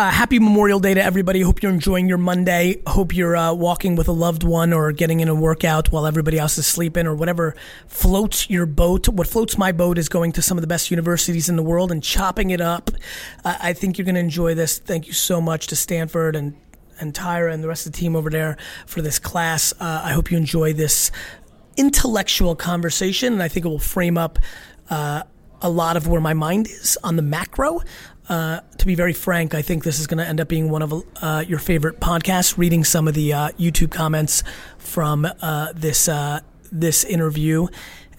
Uh, happy Memorial Day to everybody. Hope you're enjoying your Monday. Hope you're uh, walking with a loved one or getting in a workout while everybody else is sleeping or whatever floats your boat. What floats my boat is going to some of the best universities in the world and chopping it up. Uh, I think you're going to enjoy this. Thank you so much to Stanford and and Tyra and the rest of the team over there for this class. Uh, I hope you enjoy this intellectual conversation, and I think it will frame up uh, a lot of where my mind is on the macro. Uh, to be very frank, I think this is going to end up being one of uh, your favorite podcasts. Reading some of the uh, YouTube comments from uh, this uh, this interview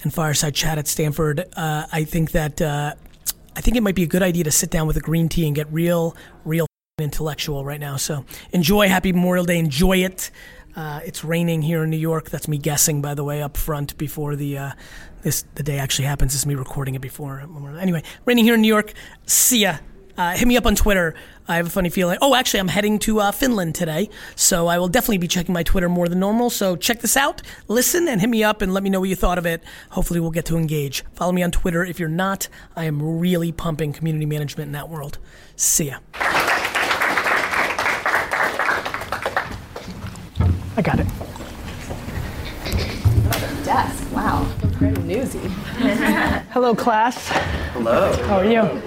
and fireside chat at Stanford, uh, I think that I think it might be a good idea to sit down with a green tea and get real, real intellectual right now. So enjoy. Happy Memorial Day. Enjoy it. it's raining here in New York. That's me guessing, by the way, up front before the this the day actually happens. Is me recording it before. Anyway, raining here in New York. See ya. Uh, hit me up on Twitter. I have a funny feeling. Oh, actually, I'm heading to uh, Finland today, so I will definitely be checking my Twitter more than normal. So check this out, listen, and hit me up and let me know what you thought of it. Hopefully, we'll get to engage. Follow me on Twitter if you're not. I am really pumping community management in that world. See ya. I got it. Desk. Wow. Very newsy. Hello, class. Hello. How are you?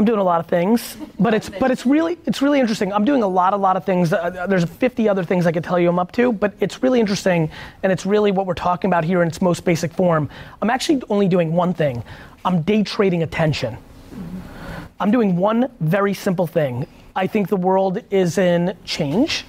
I'm doing a lot of things, but it's but it's really it's really interesting. I'm doing a lot a lot of things. Uh, there's 50 other things I could tell you I'm up to, but it's really interesting, and it's really what we're talking about here in its most basic form. I'm actually only doing one thing. I'm day trading attention. I'm doing one very simple thing. I think the world is in change,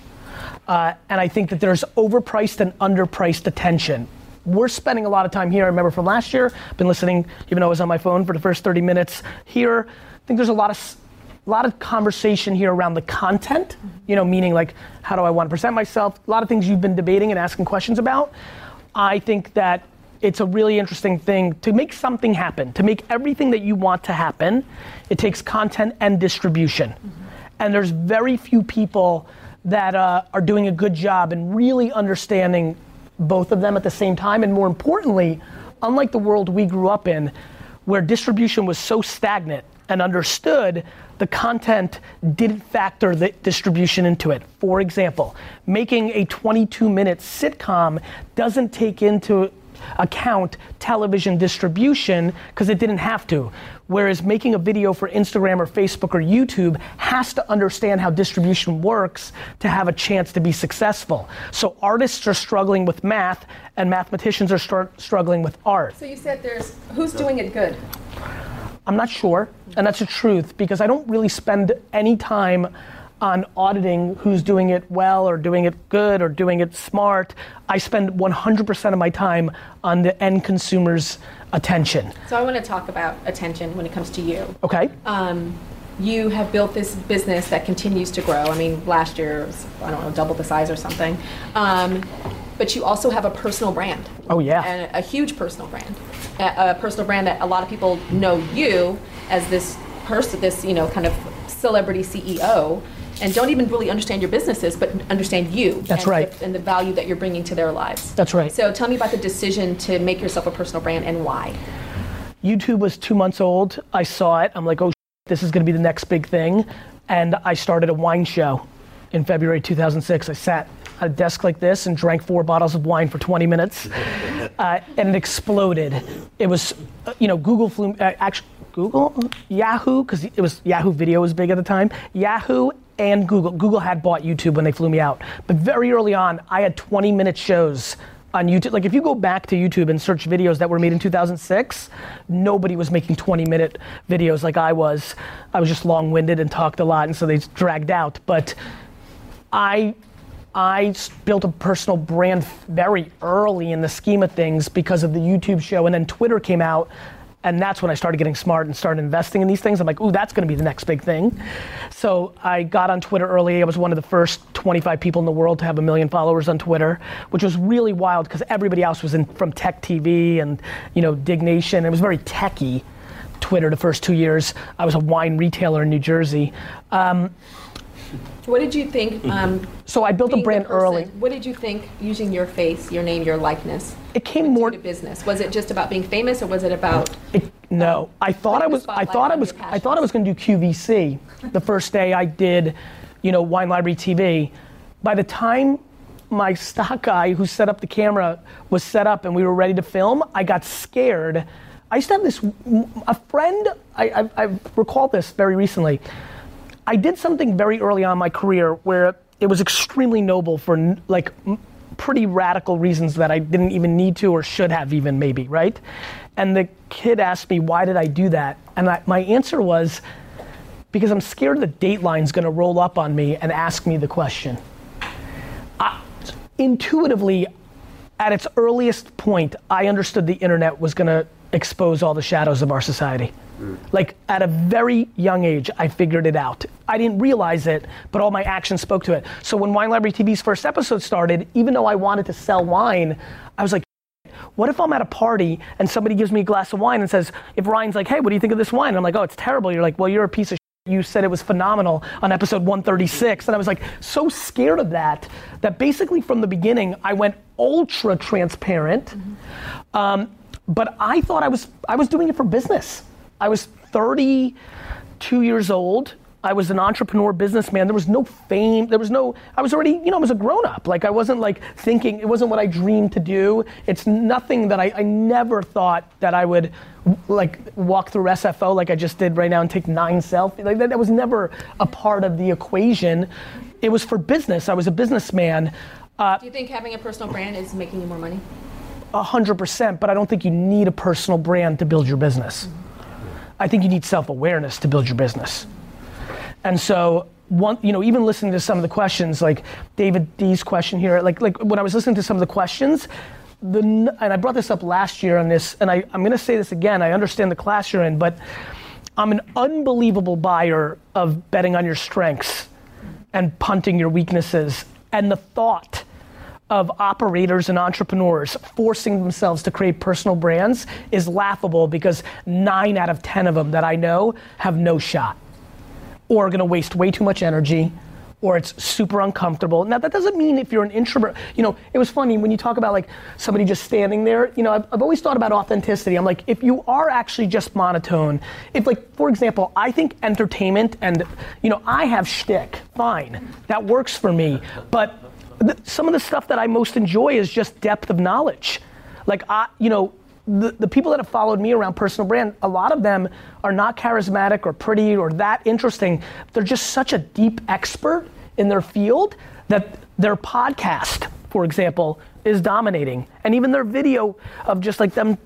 uh, and I think that there's overpriced and underpriced attention we're spending a lot of time here. I remember from last year, been listening, even though I was on my phone for the first 30 minutes here think there's a lot of a lot of conversation here around the content, you know, meaning like how do I want to present myself? A lot of things you've been debating and asking questions about. I think that it's a really interesting thing to make something happen, to make everything that you want to happen. It takes content and distribution. Mm-hmm. And there's very few people that uh, are doing a good job in really understanding both of them at the same time. And more importantly, unlike the world we grew up in, where distribution was so stagnant and understood the content didn't factor the distribution into it. For example, making a 22 minute sitcom doesn't take into account television distribution because it didn't have to. Whereas making a video for Instagram or Facebook or YouTube has to understand how distribution works to have a chance to be successful. So artists are struggling with math and mathematicians are start struggling with art. So you said there's who's doing it good? I'm not sure, and that's the truth because I don't really spend any time on auditing who's doing it well or doing it good or doing it smart. I spend 100% of my time on the end consumer's attention. So I want to talk about attention when it comes to you. Okay. Um, you have built this business that continues to grow. I mean, last year was, I don't know, double the size or something. Um, but you also have a personal brand. Oh yeah. And a huge personal brand. A, a personal brand that a lot of people know you as this person, this you know kind of celebrity CEO, and don't even really understand your businesses, but understand you. That's and right. The, and the value that you're bringing to their lives. That's right. So tell me about the decision to make yourself a personal brand and why. YouTube was two months old. I saw it. I'm like, oh, this is going to be the next big thing. And I started a wine show in February 2006. I sat a desk like this and drank four bottles of wine for 20 minutes, uh, and it exploded. It was, uh, you know, Google flew, uh, actually, Google, Yahoo, because it was Yahoo Video was big at the time. Yahoo and Google. Google had bought YouTube when they flew me out, but very early on, I had 20 minute shows on YouTube. Like if you go back to YouTube and search videos that were made in 2006, nobody was making 20 minute videos like I was. I was just long winded and talked a lot, and so they dragged out. But I I built a personal brand very early in the scheme of things because of the YouTube show, and then Twitter came out, and that's when I started getting smart and started investing in these things. I'm like, ooh, that's going to be the next big thing. So I got on Twitter early. I was one of the first 25 people in the world to have a million followers on Twitter, which was really wild because everybody else was in from Tech TV and you know Diggnation. It was very techy. Twitter the first two years. I was a wine retailer in New Jersey. Um, What did you think? Um, So I built a brand person, early. What did you think using your face, your name, your likeness It came more to business? Was it just about being famous, or was it about? It, no, I thought I was. I thought I was. I thought I was going to do QVC. the first day I did, you know, Wine Library TV. By the time my stock guy who set up the camera was set up and we were ready to film, I got scared. I used to have this. A friend. I, I, I recalled this very recently. I did something very early on my career where it was extremely noble for like pretty radical reasons that I didn't even need to or should have even maybe, right? And the kid asked me, why did I do that? And I, my answer was, because I'm scared the Dateline's gonna roll up on me and ask me the question. I, intuitively, at its earliest point, I understood the internet was gonna expose all the shadows of our society. Like at a very young age, I figured it out. I didn't realize it, but all my actions spoke to it. So when Wine Library TV's first episode started, even though I wanted to sell wine, I was like, what if I'm at a party and somebody gives me a glass of wine and says, if Ryan's like, hey, what do you think of this wine? And I'm like, oh, it's terrible. You're like, well, you're a piece of shit. You said it was phenomenal on episode 136. And I was like, so scared of that, that basically from the beginning, I went ultra transparent. Um, but I thought I was, I was doing it for business. I was 32 years old. I was an entrepreneur businessman. There was no fame. There was no, I was already, you know, I was a grown up. Like I wasn't like thinking, it wasn't what I dreamed to do. It's nothing that I, I never thought that I would like walk through SFO like I just did right now and take nine selfies. Like that, that was never a part of the equation. It was for business. I was a businessman. Uh, Do you think having a personal brand is making you more money? a hundred percent, but I don't think you need a personal brand to build your business. I think you need self-awareness to build your business. And so one, you know, even listening to some of the questions, like David D's question here, like like when I was listening to some of the questions, the and I brought this up last year on this, and I, I'm gonna say this again, I understand the class you're in, but I'm an unbelievable buyer of betting on your strengths and punting your weaknesses. And the thought of operators and entrepreneurs forcing themselves to create personal brands is laughable because nine out of 10 of them that I know have no shot or are gonna waste way too much energy or it's super uncomfortable. Now that doesn't mean if you're an introvert, you know, it was funny when you talk about like somebody just standing there, you know, I've, I've always thought about authenticity. I'm like, if you are actually just monotone, if like, for example, I think entertainment and, you know, I have shtick, fine, that works for me, but some of the stuff that I most enjoy is just depth of knowledge. Like I, you know, the, the people that have followed me around personal brand, a lot of them are not charismatic or pretty or that interesting. They're just such a deep expert in their field that their podcast, for example, is dominating. And even their video of just like them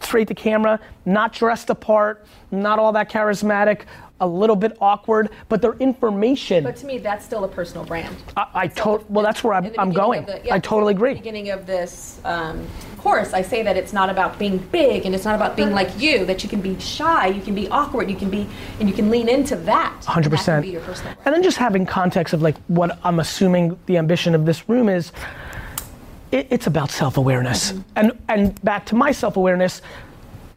straight to camera, not dressed apart, not all that charismatic, a little bit awkward, but their information. But to me, that's still a personal brand. I, I to- well, that's where I'm, I'm going. the- yeah, I totally agree. beginning of this um, course, I say that it's not about being big and it's not about being like you. That you can be shy, you can be awkward, you can be, and you can lean into that. and Hundred That can percent. be your personal brand. And then just having context of like what I'm assuming the ambition of this room is. It, it's about self-awareness, and and back to my self-awareness.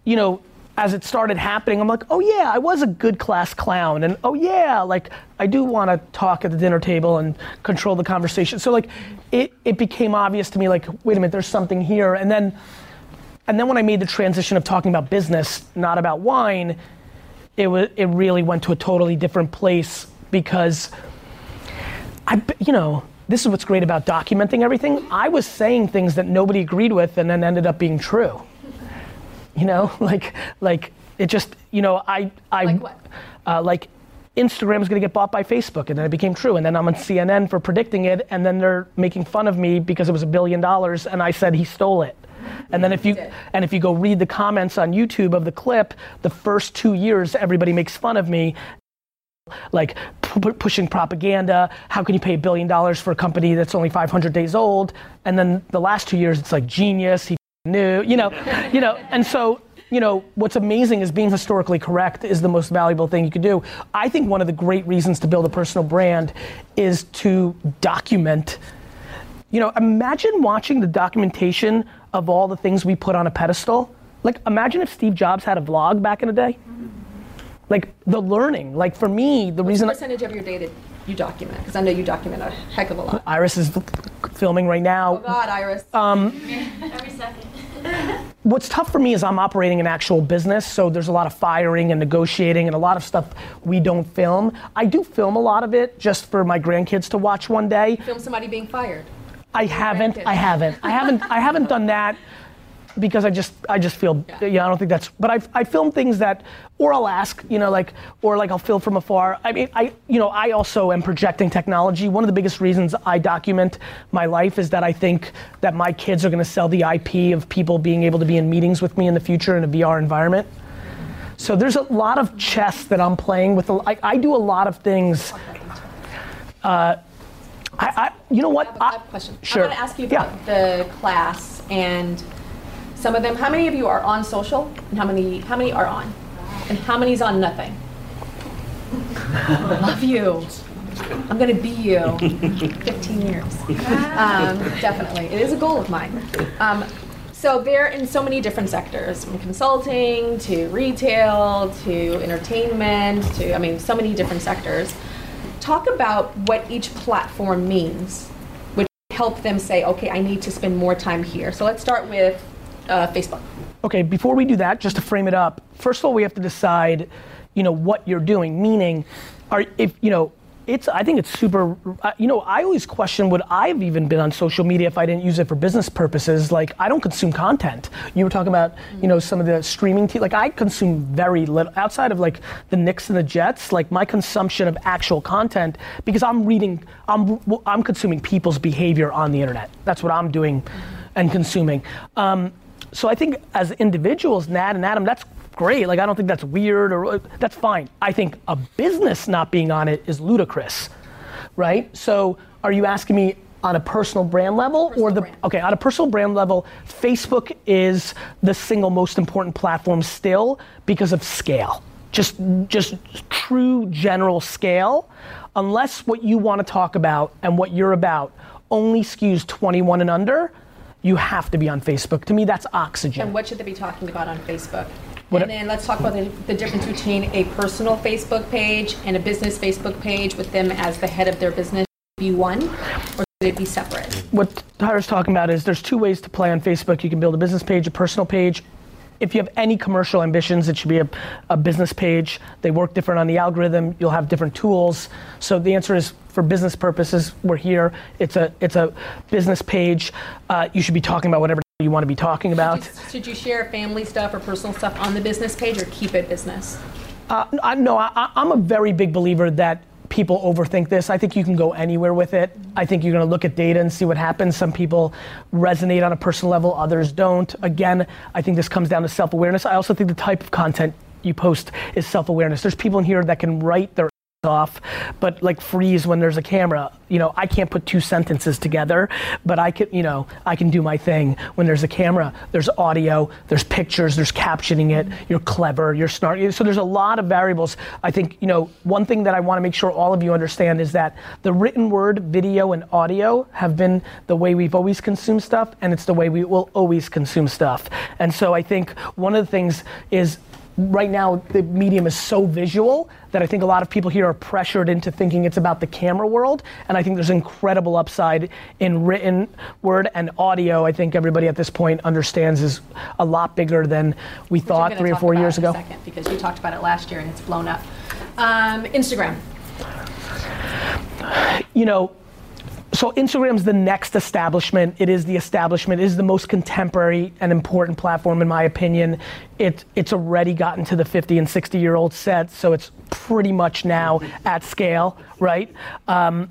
You know, as it started happening, I'm like, oh yeah, I was a good class clown, and oh yeah, like I do want to talk at the dinner table and control the conversation. So like, it it became obvious to me, like, wait a minute, there's something here, and then. And then when I made the transition of talking about business, not about wine, it was it really went to a totally different place because I you know this is what's great about documenting everything. I was saying things that nobody agreed with and then ended up being true. You know, like like it just you know I I Like what? Uh, like Instagram is going to get bought by Facebook, and then it became true. And then I'm on CNN for predicting it, and then they're making fun of me because it was a billion dollars, and I said he stole it. And then if you and if you go read the comments on YouTube of the clip, the first two years everybody makes fun of me, like pu- pushing propaganda. How can you pay a billion dollars for a company that's only 500 days old? And then the last two years, it's like genius. He knew, you know, you know. And so, you know, what's amazing is being historically correct is the most valuable thing you could do. I think one of the great reasons to build a personal brand is to document. You know, imagine watching the documentation of all the things we put on a pedestal. Like, imagine if Steve Jobs had a vlog back in the day. Like the learning. Like for me, the reason. What percentage of your day did you document? Because I know you document a heck of a lot. Iris is filming right now. Oh God, Iris. Um, Every second. What's tough for me is I'm operating an actual business, so there's a lot of firing and negotiating and a lot of stuff we don't film. I do film a lot of it just for my grandkids to watch one day. Film somebody being fired. I haven't. I haven't. I haven't. I haven't done that because I just I just feel Yeah. yeah. I don't think that's. But I I film things that, or I'll ask you know like or like I'll film from afar. I mean I you know I also am projecting technology. One of the biggest reasons I document my life is that I think that my kids are going to sell the IP of people being able to be in meetings with me in the future in a VR environment. So there's a lot of chess that I'm playing with. I, I do a lot of things. Uh, I, I you know what? I have a question. Sure. I want to ask you Yeah. about the class and some of them. How many of you are on social, and how many how many are on, and how many's on nothing? Love you. I'm gonna be you. 15 years. Um, definitely, it is a goal of mine. Um, so they're in so many different sectors, from consulting to retail to entertainment to I mean, so many different sectors. Talk about what each platform means which help them say, okay, I need to spend more time here. So let's start with uh, Facebook. Okay, before we do that, just to frame it up, first of all, we have to decide, you know, what you're doing. Meaning, are if you know, it's. I think it's super. Uh, you know, I always question would I have even been on social media if I didn't use it for business purposes. Like, I don't consume content. You were talking about, you know, some of the streaming. T- like, I consume very little outside of like the Knicks and the Jets. Like, my consumption of actual content because I'm reading. I'm I'm consuming people's behavior on the internet. That's what I'm doing, and consuming. Um, so I think as individuals, Nat and Adam, that's great. Like I don't think that's weird or that's fine. I think a business not being on it is ludicrous, right? So are you asking me on a personal brand level or the brand. okay on a personal brand level? Facebook is the single most important platform still because of scale. Just just true general scale. Unless what you want to talk about and what you're about only skews 21 and under, you have to be on Facebook. To me, that's oxygen. And what should they be talking about on Facebook? What- and then let's talk about the, the difference between a personal Facebook page and a business Facebook page with them as the head of their business. Be one, or should it be separate? what Tyra's talking about is there's two ways to play on Facebook. You can build a business page, a personal page. If you have any commercial ambitions, it should be a, a business page. They work different on the algorithm. You'll have different tools. So the answer is for business purposes, we're here. It's a it's a business page. Uh, you should be talking about whatever you want to be talking about. Should you, should you share family stuff or personal stuff on the business page, or keep it business? Uh, I, no, I, I'm a very big believer that people overthink this. I think you can go anywhere with it. I think you're going to look at data and see what happens. Some people resonate on a personal level, others don't. Again, I think this comes down to self awareness. I also think the type of content you post is self awareness. There's people in here that can write their off, but like freeze when there's a camera. You know, I can't put two sentences together, but I can, you know, I can do my thing when there's a camera. There's audio, there's pictures, there's captioning it. You're clever, you're smart. So there's a lot of variables. I think, you know, one thing that I want to make sure all of you understand is that the written word, video, and audio have been the way we've always consumed stuff, and it's the way we will always consume stuff. And so I think one of the things is right now the medium is so visual that I think a lot of people here are pressured into thinking it's about the camera world. And I think there's incredible upside in written word and audio. I think everybody at this point understands is a lot bigger than we Which thought three or four years ago. second, because you talked about it last year and it's blown up. Um, Instagram. you know, so Instagram's the next establishment. It is the establishment. It is the most contemporary and important platform, in my opinion. It, it's already gotten to the 50 and 60 year old set, so it's pretty much now at scale, right? Um,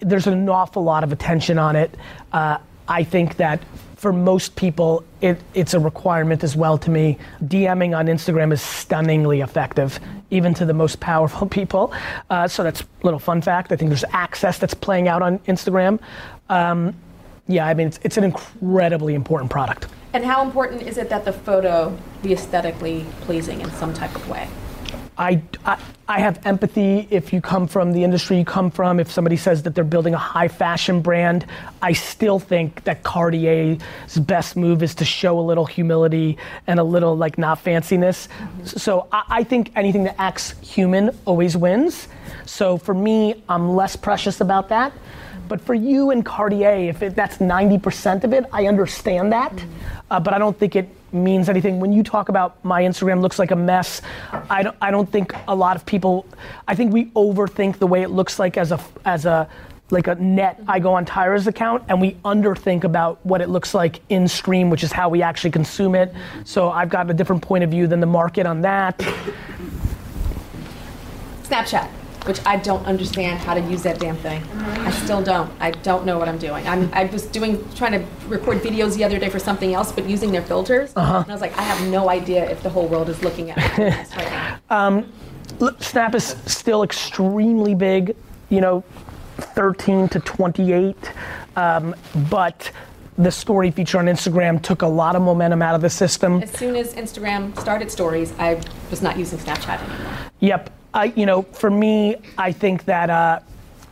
there's an awful lot of attention on it. Uh, I think that for most people, it, it's a requirement as well to me. DMing on Instagram is stunningly effective, even to the most powerful people. Uh, so that's a little fun fact. I think there's access that's playing out on Instagram. Um, yeah, I mean, it's, it's an incredibly important product. And how important is it that the photo be aesthetically pleasing in some type of way? I, I, I have empathy if you come from the industry you come from. If somebody says that they're building a high fashion brand, I still think that Cartier's best move is to show a little humility and a little like not fanciness. So I, I think anything that acts human always wins. So for me, I'm less precious about that. But for you and Cartier, if it, that's 90% of it, I understand that. Uh, but I don't think it means anything. When you talk about my Instagram looks like a mess, I don't, I don't think a lot of people, I think we overthink the way it looks like as a, as a, like a net, I go on Tyra's account, and we underthink about what it looks like in stream, which is how we actually consume it. So I've got a different point of view than the market on that. Snapchat, which I don't understand how to use that damn thing. I still don't. I don't know what I'm doing. I'm, I was doing, trying to record videos the other day for something else, but using their filters. And I was like, I have no idea if the whole world is looking at me. right now. Snap is still extremely big, you know, 13 to 28. Um, but the story feature on Instagram took a lot of momentum out of the system. As soon as Instagram started stories, I was not using Snapchat anymore. Yep. I, you know, for me, I think that, uh,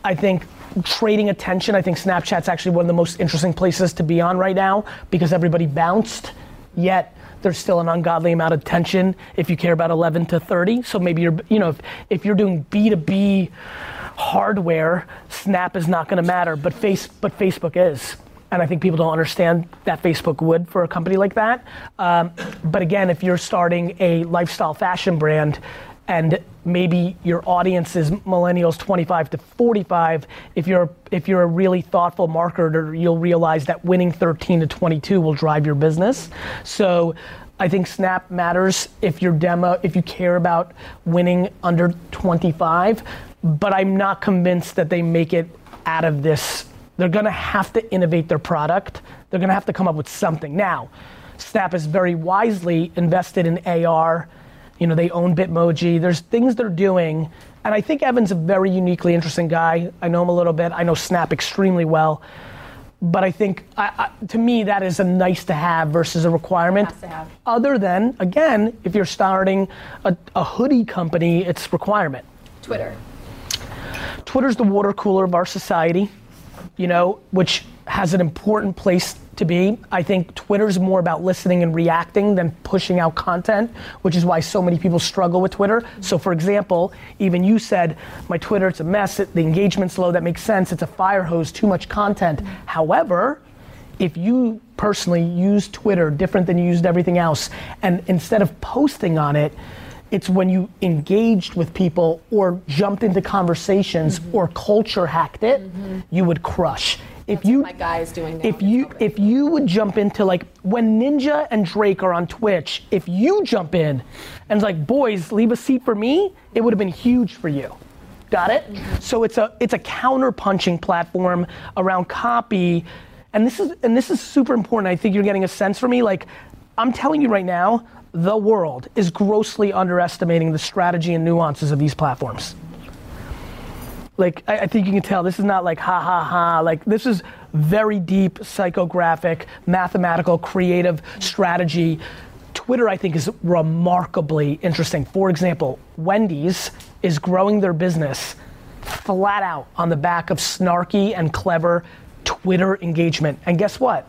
I think trading attention, I think Snapchat's actually one of the most interesting places to be on right now because everybody bounced, yet there's still an ungodly amount of tension if you care about 11 to 30. So maybe you're, you know, if, if you're doing B2B hardware, Snap is not going to matter, but face, but Facebook is. And I think people don't understand that Facebook would for a company like that. Um, but again, if you're starting a lifestyle fashion brand and maybe your audience is millennials 25 to 45 if you're if you're a really thoughtful marketer you'll realize that winning 13 to 22 will drive your business. So i think snap matters if your demo if you care about winning under 25 but i'm not convinced that they make it out of this. They're to have to innovate their product. They're to have to come up with something. Now snap is very wisely invested in ar you know, they own Bitmoji. There's things they're doing. And I think Evan's a very uniquely interesting guy. I know him a little bit. I know Snap extremely well. But I think, I, I, to me, that is a nice to have versus a requirement. Has to have. Other than, again, if you're starting a, a hoodie company, it's requirement. Twitter. Twitter's the water cooler of our society, you know, which has an important place to be. I think Twitter's more about listening and reacting than pushing out content, which is why so many people struggle with Twitter. So, for example, even you said, my Twitter, it's a mess, it, the engagement's low, that makes sense, it's a fire hose, too much content. However, if you personally use Twitter different than you used everything else, and instead of posting on it, it's when you engaged with people or jumped into conversations mm-hmm. or culture hacked it, mm-hmm. you would crush. If you my guy is doing now. if you if you would jump into like when Ninja and Drake are on Twitch, if you jump in and like boys leave a seat for me, it would have been huge for you. Got it? Mm-hmm. So it's a it's a counter punching platform around copy, and this is and this is super important. I think you're getting a sense for me. Like I'm telling you right now, the world is grossly underestimating the strategy and nuances of these platforms like I, I, think you can tell this is not like ha ha ha. Like this is very deep psychographic mathematical creative strategy. Twitter i think is remarkably interesting. For example wendy's is growing their business flat out on the back of snarky and clever twitter engagement. And guess what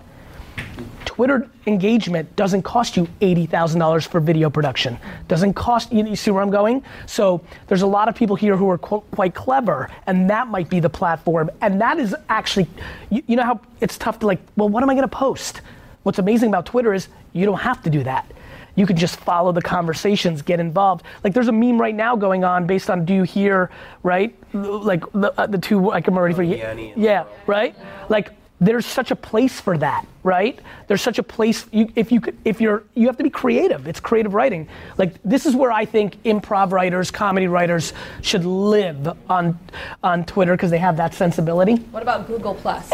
Twitter engagement doesn't cost you $80,000 for video production. Doesn't cost, you, you, see where I'm going? So there's a lot of people here who are qu- quite clever, and that might be the platform. And that is actually, you, you know how it's tough to like, well, what am I gonna post? What's amazing about Twitter is you don't have to do that. You can just follow the conversations, get involved. Like there's a meme right now going on based on do you hear, right? Like the, uh, the two, like I'm already for you. Yeah, right? Like there's such a place for that, right? There's such a place. You, if you could, if you're, you have to be creative. It's creative writing. Like this is where I think improv writers, comedy writers should live on on Twitter because they have that sensibility. What about Google Plus?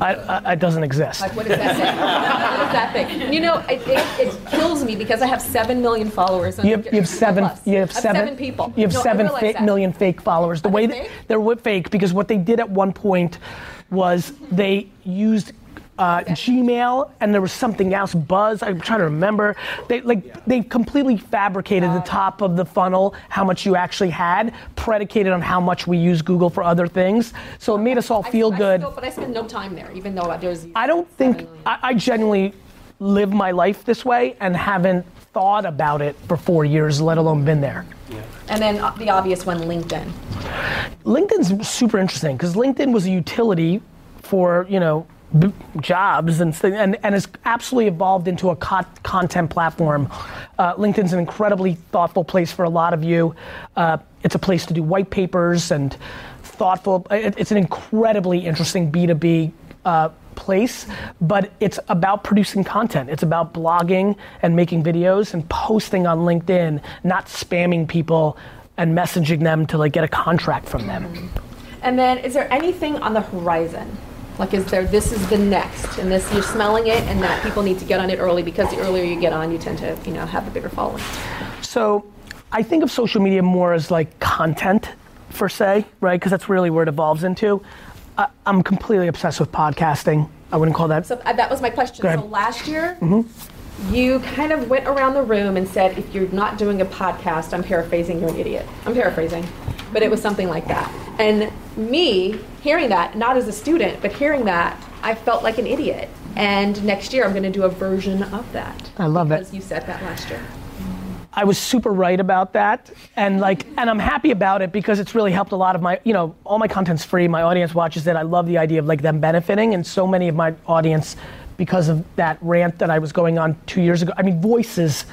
I, I, it doesn't exist. Like what does that say? what is that thing? You know, it, it, it, kills me because I have seven million followers. On you have, you have seven. Plus. You have seven, seven, people. You have no, seven fa- million fake followers. The Are way they that fake? they're fake because what they did at one point was they used uh, Gmail, and there was something else, Buzz. I'm trying to remember. They like they completely fabricated the top of the funnel, how much you actually had, predicated on how much we use Google for other things. So it made us all I- feel I good. still- but I spend no time there, even though there's. I don't think I, I genuinely live my life this way and haven't thought about it for four years, let alone been there. And then uh, the obvious one, LinkedIn. LinkedIn's super interesting because LinkedIn was a utility for you know b- jobs and th- and and has absolutely evolved into a co- content platform. Uh, LinkedIn's an incredibly thoughtful place for a lot of you. Uh, it's a place to do white papers and thoughtful. it- it's an incredibly interesting B two B. Uh, place but it's about producing content it's about blogging and making videos and posting on linkedin not spamming people and messaging them to like get a contract from them And then, is there anything on the horizon? Like, is there, this is the next, and this, you're smelling it, and that people need to get on it early because the earlier you get on, you tend to, you know, have a bigger following. So I think of social media more as like content, per se, right? Because that's really where it evolves into. I, I'm completely obsessed with podcasting. I wouldn't call that. So uh, that was my question. Mm-hmm. So last year, you kind of went around the room and said, if you're not doing a podcast, I'm paraphrasing, you're an idiot. I'm paraphrasing, but it was something like that. And me hearing that, not as a student, but hearing that, I felt like an idiot. And next year, I'm going to do a version of that. I love it. Because you said that last year. I was super right about that, and like, and I'm happy about it because it's really helped a lot of my, you know, all my content's free. My audience watches it. I love the idea of like them benefiting, and so many of my audience, because of that rant that I was going on two years ago. I mean, voices,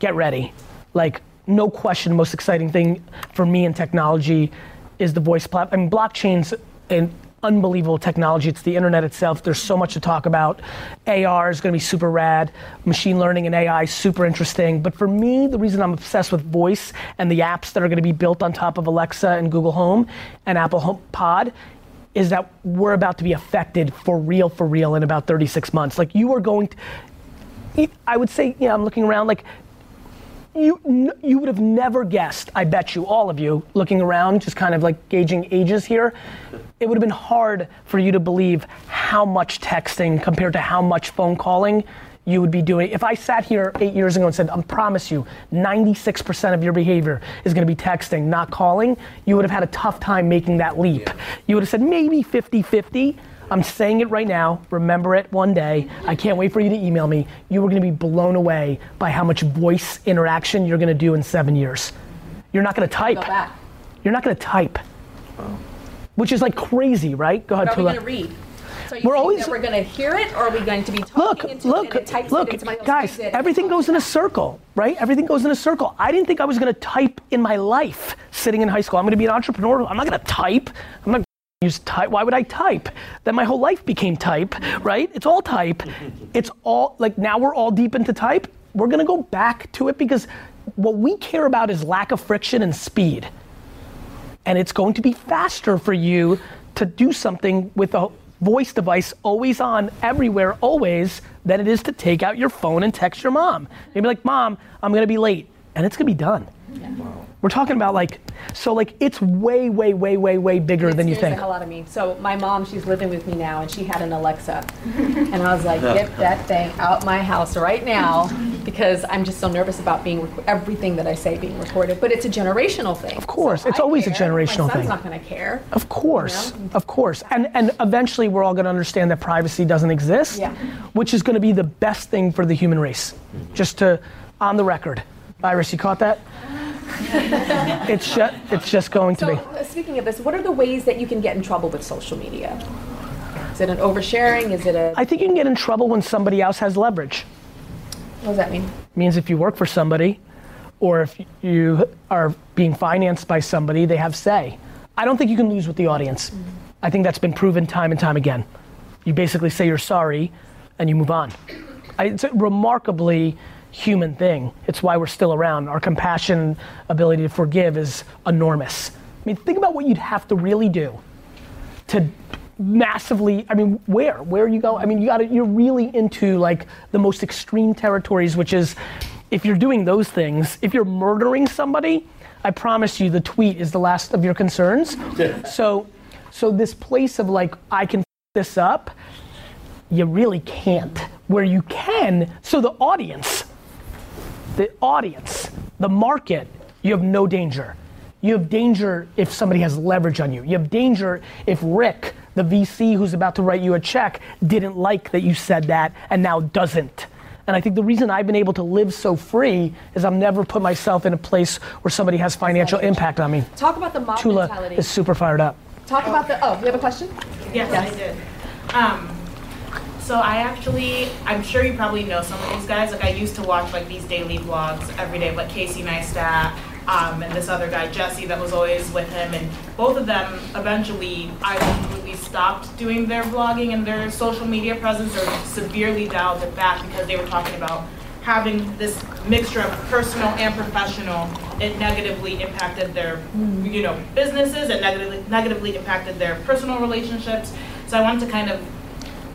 get ready. Like, no question, the most exciting thing for me in technology is the voice platform. I mean, blockchain's an unbelievable technology. It's the internet itself. There's so much to talk about. AR is going to be super rad. Machine learning and AI, super interesting. But for me, the reason I'm obsessed with voice and the apps that are going to be built on top of Alexa and Google Home and Apple Home Pod is that we're about to be affected for real, for real in about 36 months. Like you are going to, I would say, yeah, I'm looking around like you you would have never guessed i bet you all of you looking around just kind of like gauging ages here it would have been hard for you to believe how much texting compared to how much phone calling you would be doing. If i sat here eight years ago and said i promise you 96% of your behavior is going to be texting not calling you would have had a tough time making that leap. You would have said maybe 50-50 I'm saying it right now. Remember it one day. I can't wait for you to email me. You are going to be blown away by how much voice interaction you're going to do in seven years. You're not going to type. Go back. You're not going to type. Which is like crazy, right? Go ahead, Are we Tula. going to read? So you We're think always- that we're going to hear it, or are we going to be talking Look, into look, it and it types look, it guys, everything goes in a circle, right? Everything goes in a circle. I didn't think I was gonna type in my life sitting in high school. I'm gonna be an entrepreneur. I'm not gonna type. I'm not use type. Why would I type? Then my whole life became type, right? It's all type. It's all, like now we're all deep into type. We're gonna go back to it because what we care about is lack of friction and speed and it's going to be faster for you to do something with a voice device always on everywhere always than it is to take out your phone and text your mom you'll be like mom i'm going to be late and it's going to be done we're talking about like so like it's way way way way way bigger It than you scares think the hell out of me. So my mom, she's living with me now, and she had an Alexa, and I was like, get that thing out my house right now, because I'm just so nervous about being rec- everything that I say being recorded. But it's a generational thing. Of course, it's always a generational my son's thing. not going to care. Of course, You know? of course. And and eventually we're all going to understand that privacy doesn't exist, Yeah. which is going to be the best thing for the human race. Just to on the record. Iris, you caught that? it's just it's just going to So be. uh, speaking of this, what are the ways that you can get in trouble with social media? Is it an oversharing? Is it a I think you can get in trouble when somebody else has leverage. what does that mean? means if you work for somebody or if you are being financed by somebody, they have say. I don't think you can lose with the audience. I think that's been proven time and time again. You basically say you're sorry and you move on. I, it's remarkably human thing. It's why we're still around. Our compassion, ability to forgive is enormous. I mean, think about what you'd have to really do to massively i mean where where you go i mean you got to you're really into like the most extreme territories which is if you're doing those things if you're murdering somebody i promise you the tweet is the last of your concerns so so this place of like i can f- this up you really can't. Where you can, so the audience, the audience, the market, you have no danger. You have danger if somebody has leverage on you. You have danger if Rick, the VC who's about to write you a check, didn't like that you said that and now doesn't. And I think the reason I've been able to live so free is I've never put myself in a place where somebody has financial impact on me. Talk about the mob Tula mentality. is super fired up. Talk about the. Oh, you have a question? Yes, Yes. I did. Um, so I actually, I'm sure you probably know some of these guys. Like I used to watch like these daily vlogs every day, like Casey Neistat, um, and this other guy Jesse that was always with him, and both of them eventually I completely stopped doing their vlogging and their social media presence, or severely dialed it back because they were talking about having this mixture of personal and professional, it negatively impacted their, you know, businesses. It negatively negatively impacted their personal relationships. So I wanted to kind of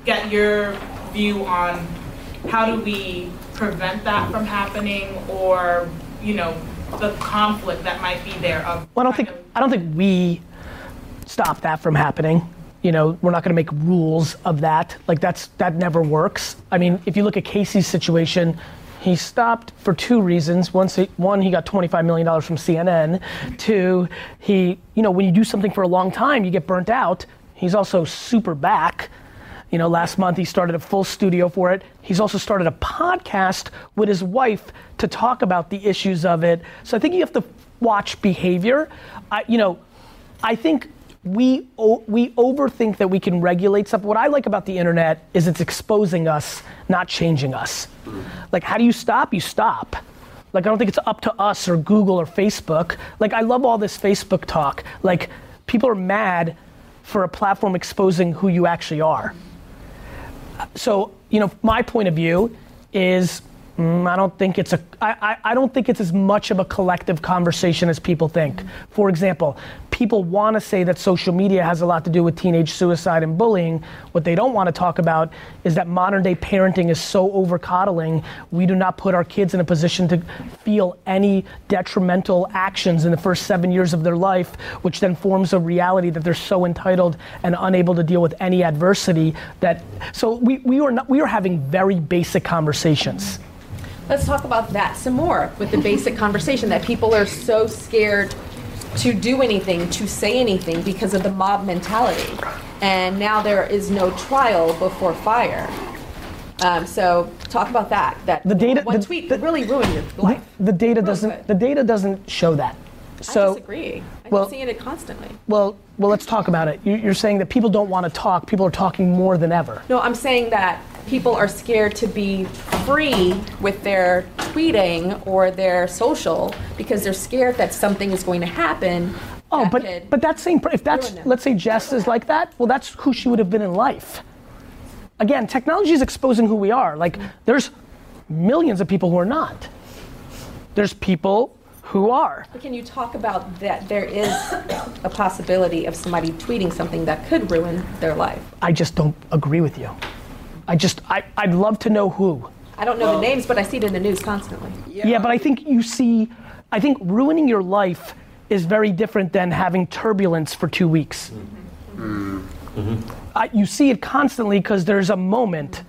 get your view on how do we prevent that from happening, or you know, the conflict that might be there. Well, I don't think I don't think we stop that from happening. You know, we're not going to make rules of that. Like that's that never works. I mean, if you look at Casey's situation, he stopped for two reasons. One, one, he got 25 million dollars from CNN. Two, he, you know, when you do something for a long time, you get burnt out. He's also super back. You know, last month he started a full studio for it. He's also started a podcast with his wife to talk about the issues of it. So I think you have to watch behavior. I, you know, I think we we overthink that we can regulate stuff. What I like about the internet is it's exposing us, not changing us. Like, how do you stop? You stop. Like, I don't think it's up to us or Google or Facebook. Like, I love all this Facebook talk. Like, people are mad for a platform exposing who you actually are. So, you know, my point of view is mm, I don't think it's a I, I, I don't think it's as much of a collective conversation as people think. For example, people want to say that social media has a lot to do with teenage suicide and bullying. What they don't want to talk about is that modern day parenting is so over coddling, we do not put our kids in a position to feel any detrimental actions in the first seven years of their life, which then forms a reality that they're so entitled and unable to deal with any adversity that so we, we are not we are having very basic conversations. Let's talk about that some more with the basic conversation that people are so scared to do anything, to say anything because of the mob mentality. And now there is no trial before fire. Um, so talk about that. That The data- one the- tweet the- really ruin your life. The data doesn't good. the data doesn't show that. So I disagree. I'm well- seeing it constantly. well well let's talk about it. You- You're saying that people don't want to talk. People are talking more than ever. No, I'm saying that people are scared to be free with their tweeting or their social because they're scared that something is going to happen. Oh, but but that same if that's let's say Jess is like that, well that's who she would have been in life. Again, technology is exposing who we are. Like there's millions of people who are not. There's people who are. But Can you talk about that there is a possibility of somebody tweeting something that could ruin their life? I just don't agree with you. I just I, I'd love to know who. I don't know the names, but I see it in the news constantly. Yeah, but I think you see, I think ruining your life is very different than having turbulence for two weeks. Mm-hmm. Mm-hmm. I, you see it constantly because there's a moment.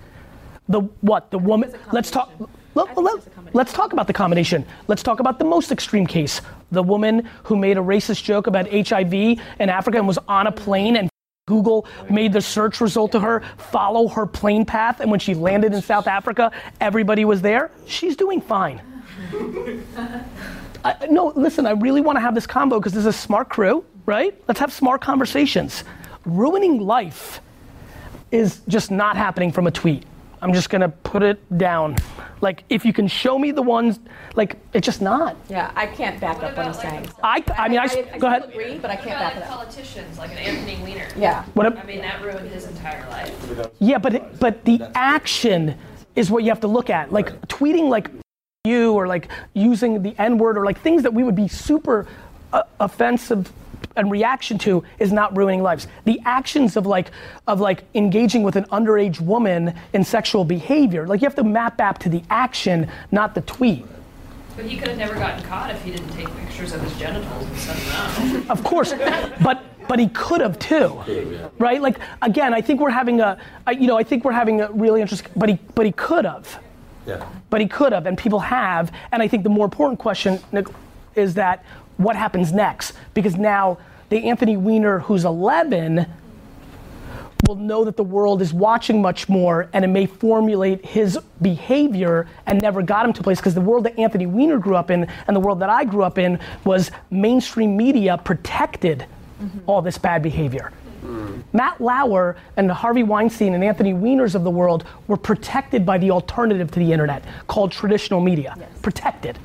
The what? The woman. Let's talk. Let, let, there's a combination. let's talk about the combination. Let's talk about the most extreme case. The woman who made a racist joke about HIV in Africa and was on a plane and Google made the search result to her follow her plane path, and when she landed in South Africa, everybody was there. She's doing fine. I, no, listen, I really want to have this combo because this is a smart crew, right? Let's have smart conversations. Ruining life is just not happening from a tweet. I'm just gonna put it down. Like, if you can show me the ones, like, it's just not. Yeah, I can't back What up what I'm like, saying. so. I, I mean, I go still ahead. agree, but I can't about back it up. politicians, like an Anthony Weiner? Yeah. What I mean, that ruined his entire life. yeah, but it, but the action is what you have to look at. Like tweeting like you or like using the N word or like things that we would be super uh, offensive and reaction to is not ruining lives. The actions of like of like engaging with an underage woman in sexual behavior, like you have to map back to the action, not the tweet. But he could have never gotten caught if he didn't take pictures of his genitals and send them out. Of course, but but he could have too, right? Like again, I think we're having a, I, you know, I think we're having a really interesting, but he, but he could have, Yeah. but he could have, and people have, and I think the more important question Nick, is that what happens next? Because now the Anthony Weiner who's 11 will know that the world is watching much more and it may formulate his behavior and never got him to a place because the world that Anthony Weiner grew up in and the world that I grew up in was mainstream media protected mm-hmm. all this bad behavior. Matt Lauer and the Harvey Weinstein and Anthony Weiners of the world were protected by the alternative to the internet called traditional media. Protected.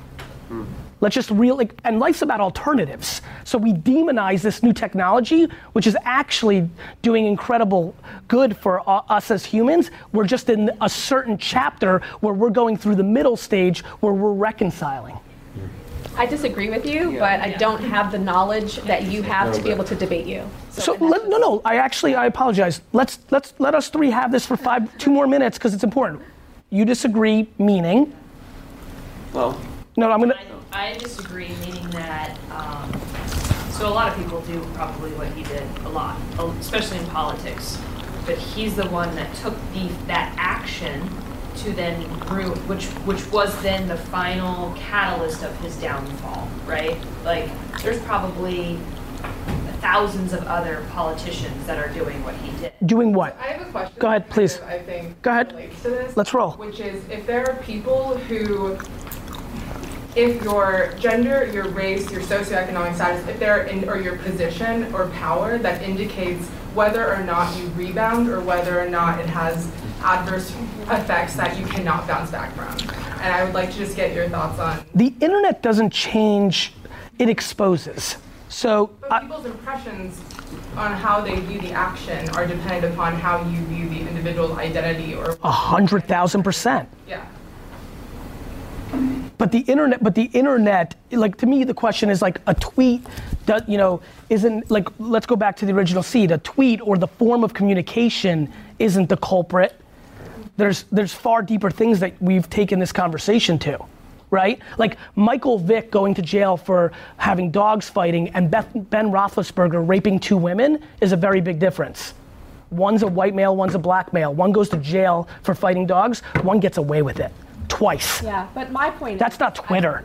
Let's just really, and life's about alternatives. So we demonize this new technology, which is actually doing incredible good for u- us as humans. We're just in a certain chapter where we're going through the middle stage where we're reconciling. I disagree with you, but I don't have the knowledge that you have to be able to debate you. So and that's let, no, no. I actually, I apologize. Let's let's let us three have this for five, two more minutes because it's important. You disagree, meaning? Well, No, I'm gonna. I, I disagree, meaning that, um, so a lot of people do probably what he did a lot, especially in politics. But he's the one that took the, that action to then grew, which, which was then the final catalyst of his downfall, right? Like, there's probably thousands of other politicians that are doing what he did. Doing what? I have a question. Go ahead, please. kind of, I think Go ahead. to this. Let's roll. Which is if there are people who, if your gender, your race, your socioeconomic status, if they're in, or your position or power that indicates whether or not you rebound or whether or not it has adverse effects that you cannot bounce back from. And I would like to just get your thoughts on. The internet doesn't change; it exposes. So. But I- people's impressions on how they view the action are dependent upon how you view the individual identity or. A hundred thousand percent. Yeah. But the internet, but the internet, like to me, the question is like a tweet, does, you know, isn't like let's go back to the original seed. A tweet or the form of communication isn't the culprit. There's there's far deeper things that we've taken this conversation to, right? Like Michael Vick going to jail for having dogs fighting and Beth, Ben Roethlisberger raping two women is a very big difference. One's a white male, one's a black male. One goes to jail for fighting dogs. One gets away with it twice. Yeah, but my point is That's is, not Twitter.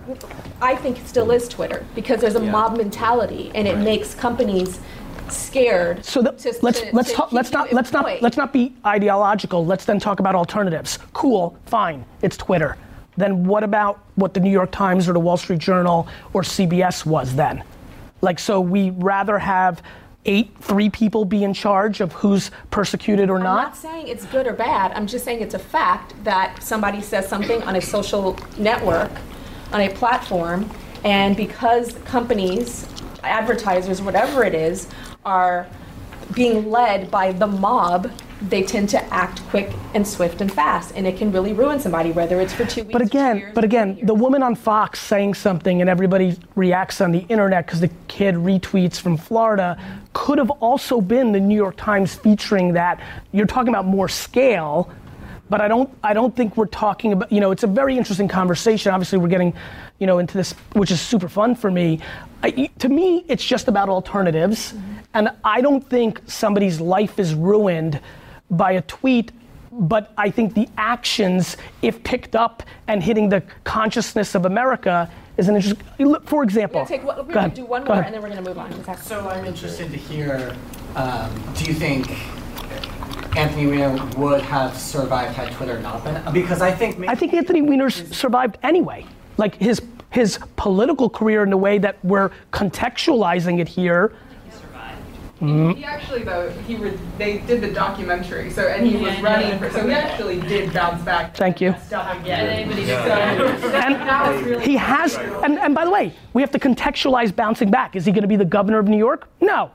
I think it still is Twitter because there's a mob mentality and it makes companies scared. So the, to- let's to- let's to talk, let's not let's not let's not be ideological. Let's then talk about alternatives. Cool, fine, it's Twitter. Then what about what the New York Times or the Wall Street Journal or CBS was then? Like so we rather have eight three people be in charge of who's persecuted or not? I'm not? not saying it's good or bad. I'm just saying it's a fact that somebody says something on a social network, on a platform, and because companies, advertisers, whatever it is, are being led by the mob, they tend to act quick and swift and fast, and it can really ruin somebody, whether it's for two weeks. But again, years, but again, the woman on Fox saying something and everybody reacts on the internet because the kid retweets from Florida could have also been the New York Times featuring that. You're talking about more scale, but I don't I don't think we're talking about you know it's a very interesting conversation. Obviously, we're getting you know into this, which is super fun for me. I, to me, it's just about alternatives, mm-hmm. and I don't think somebody's life is ruined by a tweet but I think the actions, if picked up and hitting the consciousness of America, is an interesting. look, For example, We're gonna, take, one- we're Go gonna ahead. do one Go more, ahead. and then we're gonna move on. Okay. So I'm interested to hear, um, do you think Anthony Weiner would have survived had Twitter not been? Because I think maybe I think Anthony Weiner survived anyway. Like his his political career in the way that we're contextualizing it here. He mm-hmm. actually, though, he re- they did the documentary, so and he was running for, so he actually did bounce back. Thank you. Stuff again. anybody So And really he has, and, and by the way, we have to contextualize bouncing back. Is he going to be the governor of New York? No.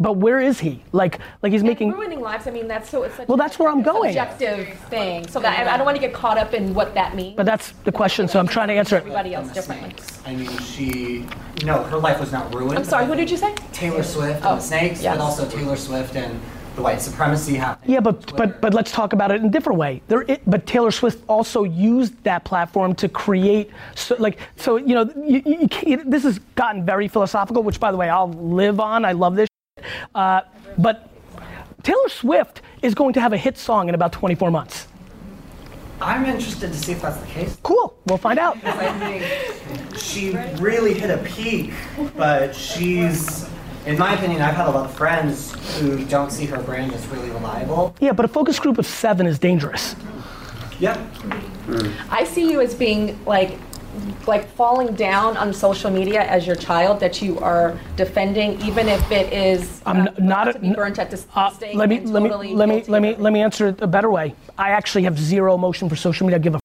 But where is he? Like, like he's And making. ruining lives. I mean, that's so. It's such Well, that's where I'm going. Objective thing. So that I, I don't want to get caught up in what that means. But that's the question, so I'm trying to answer it. everybody else differently. I mean, she, no, her life was not ruined. I'm sorry. Who did you say? Taylor Swift Oh, and the snakes, yes. but also Taylor Swift and the white supremacy happening. Yeah, but but but let's talk about it in a different way. There, i but Taylor Swift also used that platform to create, so, like, so you know, you, you can't, this has gotten very philosophical. Which, by the way, I'll live on. I love this. Uh, but Taylor Swift is going to have a hit song in about 24 months. I'm interested to see if that's the case. Cool. We'll find out. I think she really hit a peak, but she's, in my opinion, I've had a lot of friends who don't see her brand as really reliable. Yeah, but a focus group of seven is dangerous. Yep. I see you as being like like falling down on social media as your child that you are defending, even if it is I'm uh, not a- burnt at the Uh, stake. let me let me totally let me let me let me answer it a better way. I actually have zero emotion for social media. I give a.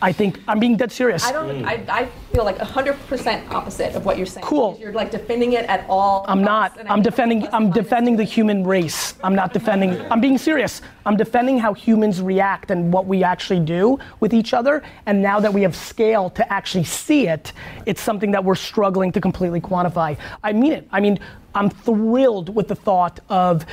I think I'm being dead serious. I don't. I, I feel like hundred percent opposite of what you're saying. Cool. You're like defending it at all. I'm not. costs, and I I'm defending. I'm defending the human race. I'm not defending. I'm being serious. I'm defending how humans react and what we actually do with each other. And now that we have scale to actually see it, it's something that we're struggling to completely quantify. I mean it. I mean, I'm thrilled with the thought of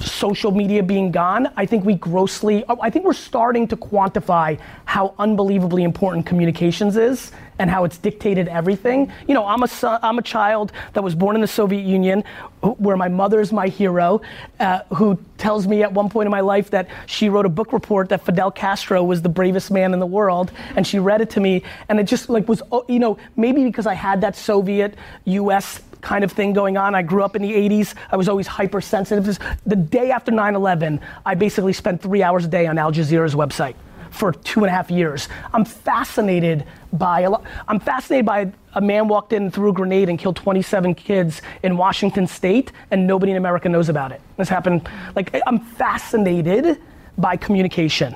social media being gone, I think we grossly, I think we're starting to quantify how unbelievably important communications is and how it's dictated everything. You know, I'm a son, I'm a child that was born in the Soviet Union, where my mother's my hero, uh, who tells me at one point in my life that she wrote a book report that Fidel Castro was the bravest man in the world, and she read it to me, and it just like was, oh, you know, maybe because I had that Soviet U.S kind of thing going on. I grew up in the 80s. I was always hypersensitive. The day after 9 11, I basically spent three hours a day on Al Jazeera's website for two and a half years. I'm fascinated by a lot. I'm fascinated by a man walked in, threw a grenade, and killed 27 kids in Washington State, and nobody in America knows about it. This happened. Like, I'm fascinated by communication.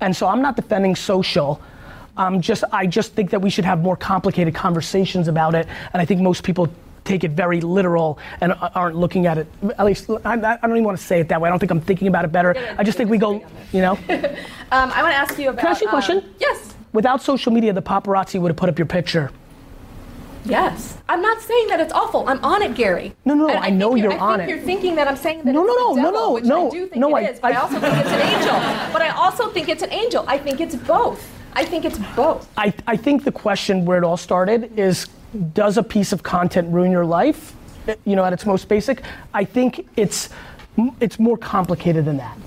And so I'm not defending social. Um, just I just think that we should have more complicated conversations about it, and I think most people take it very literal and aren't looking at it. At least I, I don't even want to say it that way. I don't think I'm thinking about it better. I just think we go, you know. Um, I want to ask you about. Can I ask you a um, question? yes. Without social media, the paparazzi would have put up your picture. Yes. I'm not saying that it's awful. I'm on it, Gary. No, no, no, And I know you're I on think it. You're thinking that I'm saying that No, it's no, no, no, devil, no, which no, I do think no, it I- is, but I, I- also think it's an angel. But I also think it's an angel. I think it's both. I think it's both. I, I think the question where it all started is does a piece of content ruin your life? You know, at its most basic. I think it's it's more complicated than that.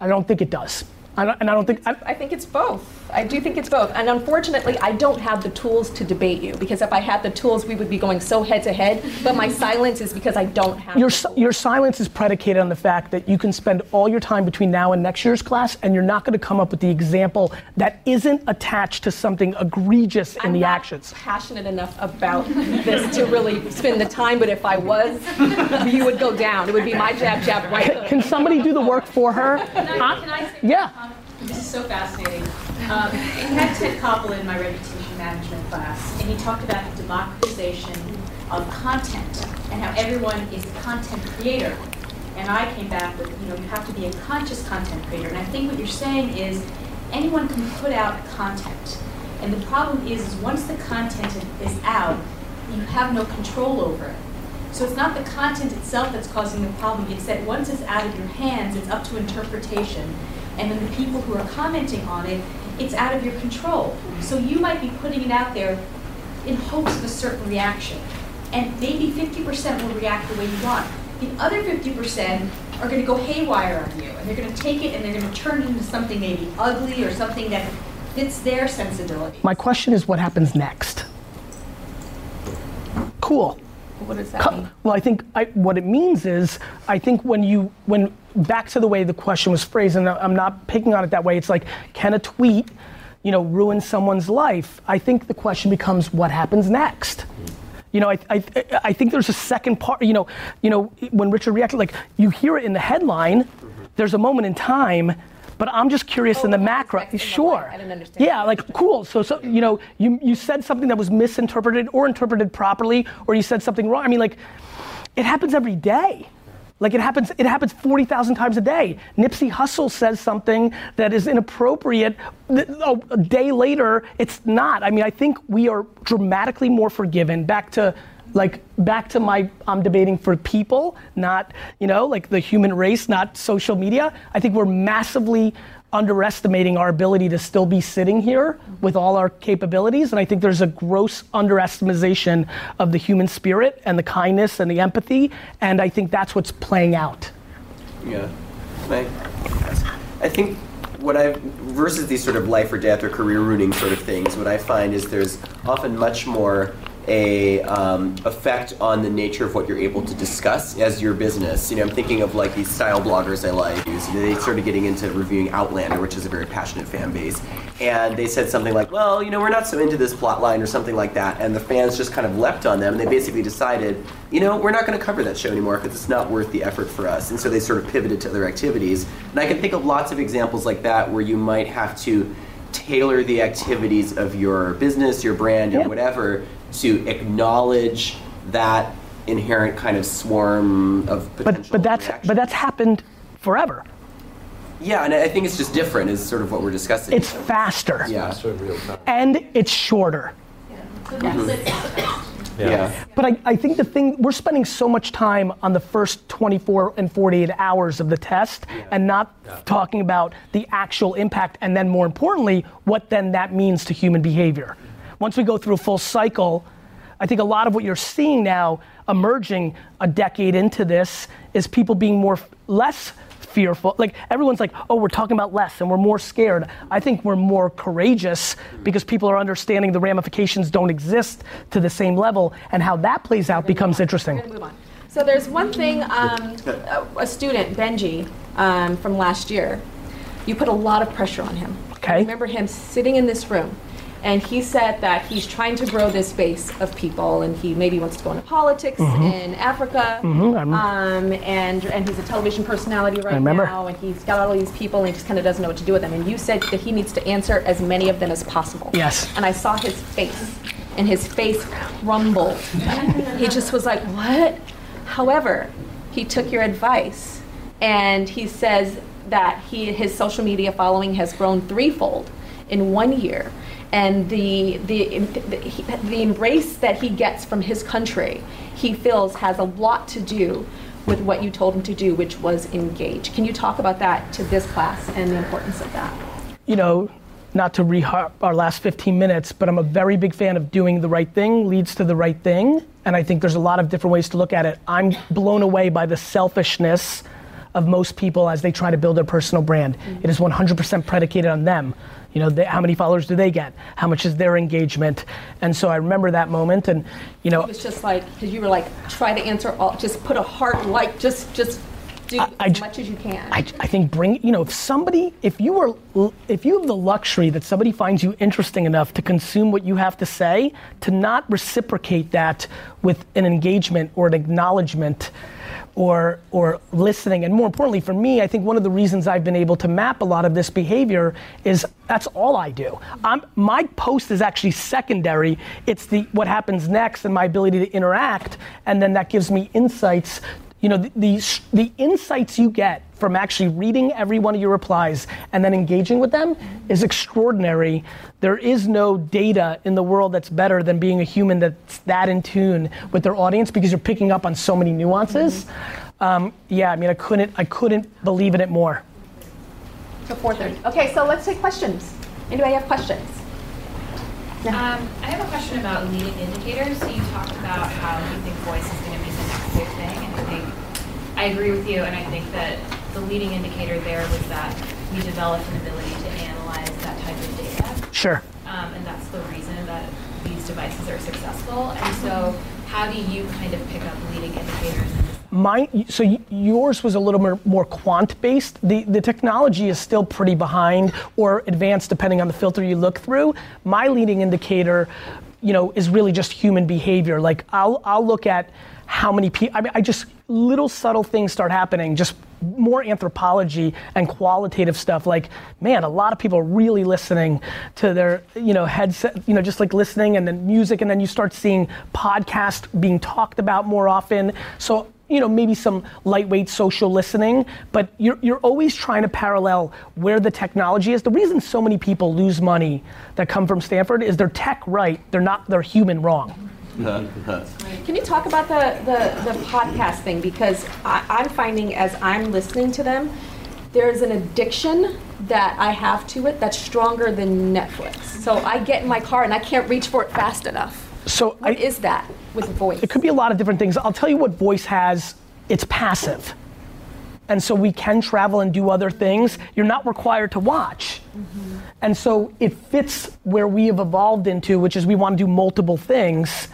I don't think it does. I don't, and I don't think I, I think it's both. I do think it's both. And unfortunately, I don't have the tools to debate you because if I had the tools, we would be going so head to head. But my silence is because I don't have. your si- your silence is predicated on the fact that you can spend all your time between now and next year's class, and you're not going to come up with the example that isn't attached to something egregious in I'm the not actions. passionate enough about this to really spend the time. But if I was, you would go down. It would be my jab, jab, right. hook. Can somebody do the work for her? Can I, can I say Yeah. This is so fascinating. Um, we had Ted Koppel in my reputation management class, and he talked about the democratization of content and how everyone is a content creator. And I came back with, you know, you have to be a conscious content creator. And I think what you're saying is anyone can put out content. And the problem is, is once the content is out, you have no control over it. So it's not the content itself that's causing the problem, it's that once it's out of your hands, it's up to interpretation. And then the people who are commenting on it, it's out of your control. So you might be putting it out there in hopes of a certain reaction. And maybe 50% will react the way you want. The other 50% are going to go haywire on you. And they're going to take it and they're going to turn it into something maybe ugly or something that fits their sensibility. My question is what happens next? Cool. What does that mean? Well, I think I, what it means is, I think when you, when back to the way the question was phrased, and I'm not picking on it that way, it's like, can a tweet, you know, ruin someone's life? I think the question becomes, what happens next? You know, I, I, I think there's a second part, you know, you know, when Richard reacted, like, you hear it in the headline, there's a moment in time, but I'm just curious Oh, in the macro. in the Sure. I didn't understand. Yeah, like cool. So, so you know, you you said something that was misinterpreted or interpreted properly, or you said something wrong. I mean, like, it happens every day. Like it happens, it happens 40,000 times a day. Nipsey Hussle says something that is inappropriate. oh, A day later, it's not. I mean, I think we are dramatically more forgiven. Back to, like, back to my, I'm debating for people, not, you know, like the human race, not social media. I think we're massively underestimating our ability to still be sitting here with all our capabilities. And I think there's a gross underestimation of the human spirit and the kindness and the empathy. And I think that's what's playing out. Yeah. I, I think what I versus these sort of life or death or career ruining sort of things, what I find is there's often much more a um, effect on the nature of what you're able to discuss as your business. You know, I'm thinking of like these style bloggers I like. They started getting into reviewing Outlander, which is a very passionate fan base, and they said something like, "Well, you know, we're not so into this plot line" or something like that, and the fans just kind of leapt on them. And they basically decided, you know, we're not going to cover that show anymore because it's not worth the effort for us. And so they sort of pivoted to other activities. And I can think of lots of examples like that where you might have to tailor the activities of your business, your brand, or Yeah. whatever to acknowledge that inherent kind of swarm of potential But, but, that's, reaction. but that's happened forever. yeah, and I think it's just different. Is sort of what we're discussing. It's faster. yeah, And it's shorter. So that's it. yeah, But I, I think the thing, we're spending so much time on the first 24 and 48 hours of the test and not talking about the actual impact and then more importantly, what then that means to human behavior. Once we go through a full cycle, I think a lot of what you're seeing now emerging a decade into this is people being more, less fearful. Like everyone's like, oh, we're talking about less and we're more scared. I think we're more courageous because people are understanding the ramifications don't exist to the same level, and how that plays out becomes interesting. We're gonna move on. So there's one thing, um, a, a student, Benji, um, from last year, you put a lot of pressure on him. Okay. I remember him sitting in this room, and he said that he's trying to grow this base of people, and he maybe wants to go into politics in Africa, Mm-hmm. um, and and he's a television personality right now, and he's got all these people, and he just kind of doesn't know what to do with them. And you said that he needs to answer as many of them as possible. Yes. And I saw his face, and his face crumbled. he just was like, "What?" However, he took your advice, and he says that he his social media following has grown threefold in one year, and the the the, embrace that he gets from his country, he feels has a lot to do with what you told him to do, which was engage. Can you talk about that to this class and the importance of that? you know, not to reharp our last 15 minutes, but I'm a very big fan of doing the right thing leads to the right thing. And I think there's a lot of different ways to look at it. I'm blown away by the selfishness of most people as they try to build their personal brand. It is 100% predicated on them. You know, they, how many followers do they get? How much is their engagement? And so I remember that moment, and you know, It was just like, because you were like, try to answer all, just put a heart like, just, just do I- I as j- much as you can. I, I think bring you know if somebody if you are if you have the luxury that somebody finds you interesting enough to consume what you have to say to not reciprocate that with an engagement or an acknowledgement or or listening. And more importantly for me I think one of the reasons I've been able to map a lot of this behavior is that's all I do. I'm, my post is actually secondary. It's the what happens next and my ability to interact and then that gives me insights you know, the, the, the insights you get from actually reading every one of your replies and then engaging with them is extraordinary. There is no data in the world that's better than being a human that's that in tune with their audience because you're picking up on so many nuances. Um, yeah, I mean, I couldn't, I couldn't believe in it more. So 4:30. Okay, so let's take questions. Anybody have questions? Um, I have a question about leading indicators. So you talked about how you think voice is going to be the next big thing, and I think I agree with you. And I think that the leading indicator there was that we developed an ability to analyze that type of data, Sure. um, and that's the reason that these devices are successful. And so, how do you kind of pick up leading indicators? My, so yours was a little more, more quant based. The, the technology is still pretty behind or advanced depending on the filter you look through. My leading indicator, you know, is really just human behavior. Like I'll, I'll look at how many people, I mean, I just, little subtle things start happening, just more anthropology and qualitative stuff. Like, man, a lot of people are really listening to their, you know, headset, you know, just like listening and then music, and then you start seeing podcast being talked about more often. So you know, maybe some lightweight social listening, but you're, you're always trying to parallel where the technology is. The reason so many people lose money that come from Stanford is they're tech right, they're not, they're human wrong. Can you talk about the, the, the podcast thing? Because I, I'm finding as I'm listening to them, there's an addiction that I have to it that's stronger than Netflix. So I get in my car and I can't reach for it fast enough. So What I, is that with voice? It could be a lot of different things. I'll tell you what voice has. It's passive. And so we can travel and do other things. You're not required to watch. Mm-hmm. And so it fits where we have evolved into, which is we want to do multiple things.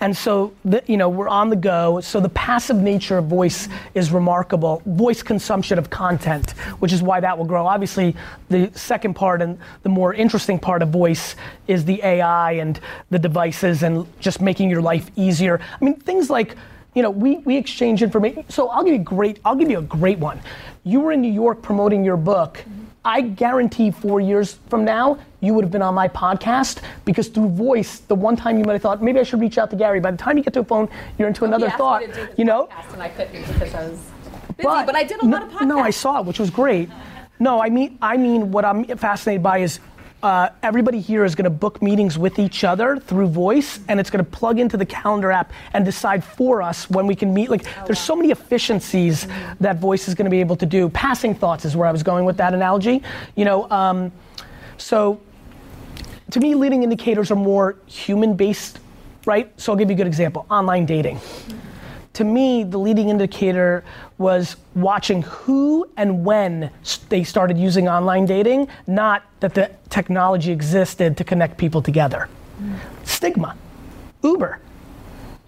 And so, the, you know, we're on the go. So the passive nature of voice is remarkable. Voice consumption of content, which is why that will grow. Obviously, the second part and the more interesting part of voice is the AI and the devices and just making your life easier. I mean, things like, you know, we, we exchange information. So I'll give you a great, I'll give you a great one. You were in New York promoting your book. I guarantee four years from now, you would have been on my podcast because through voice, the one time you might have thought, maybe I should reach out to Gary. By the time you get to a phone, you're into another thought. me to do You know? podcast And I couldn't because I was busy, but, I did a no, lot of podcasts. No, I saw it, which was great. No, I mean, I mean, what I'm fascinated by is uh, everybody here is going to book meetings with each other through voice, and it's going to plug into the calendar app and decide for us when we can meet. Like, there's so many efficiencies that voice is going to be able to do. Passing thoughts is where I was going with that analogy. You know, um, so to me, leading indicators are more human based, right? So I'll give you a good example online dating. To me, the leading indicator was watching who and when they started using online dating, not that the technology existed to connect people together. Stigma, Uber.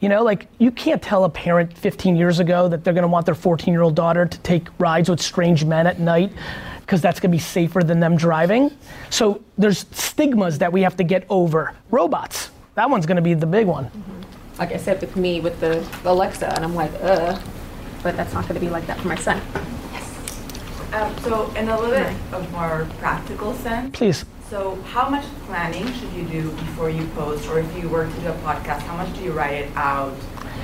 You know, like you can't tell a parent 15 years ago that they're gonna want their 14 year old daughter to take rides with strange men at night because that's gonna be safer than them driving. So there's stigmas that we have to get over. Robots, that one's gonna be the big one. Like I said with me with the Alexa, and I'm like, uh, but that's not going to be like that for my son. Um, so in a little bit of more practical sense, Please. so how much planning should you do before you post, or if you were to do a podcast, how much do you write it out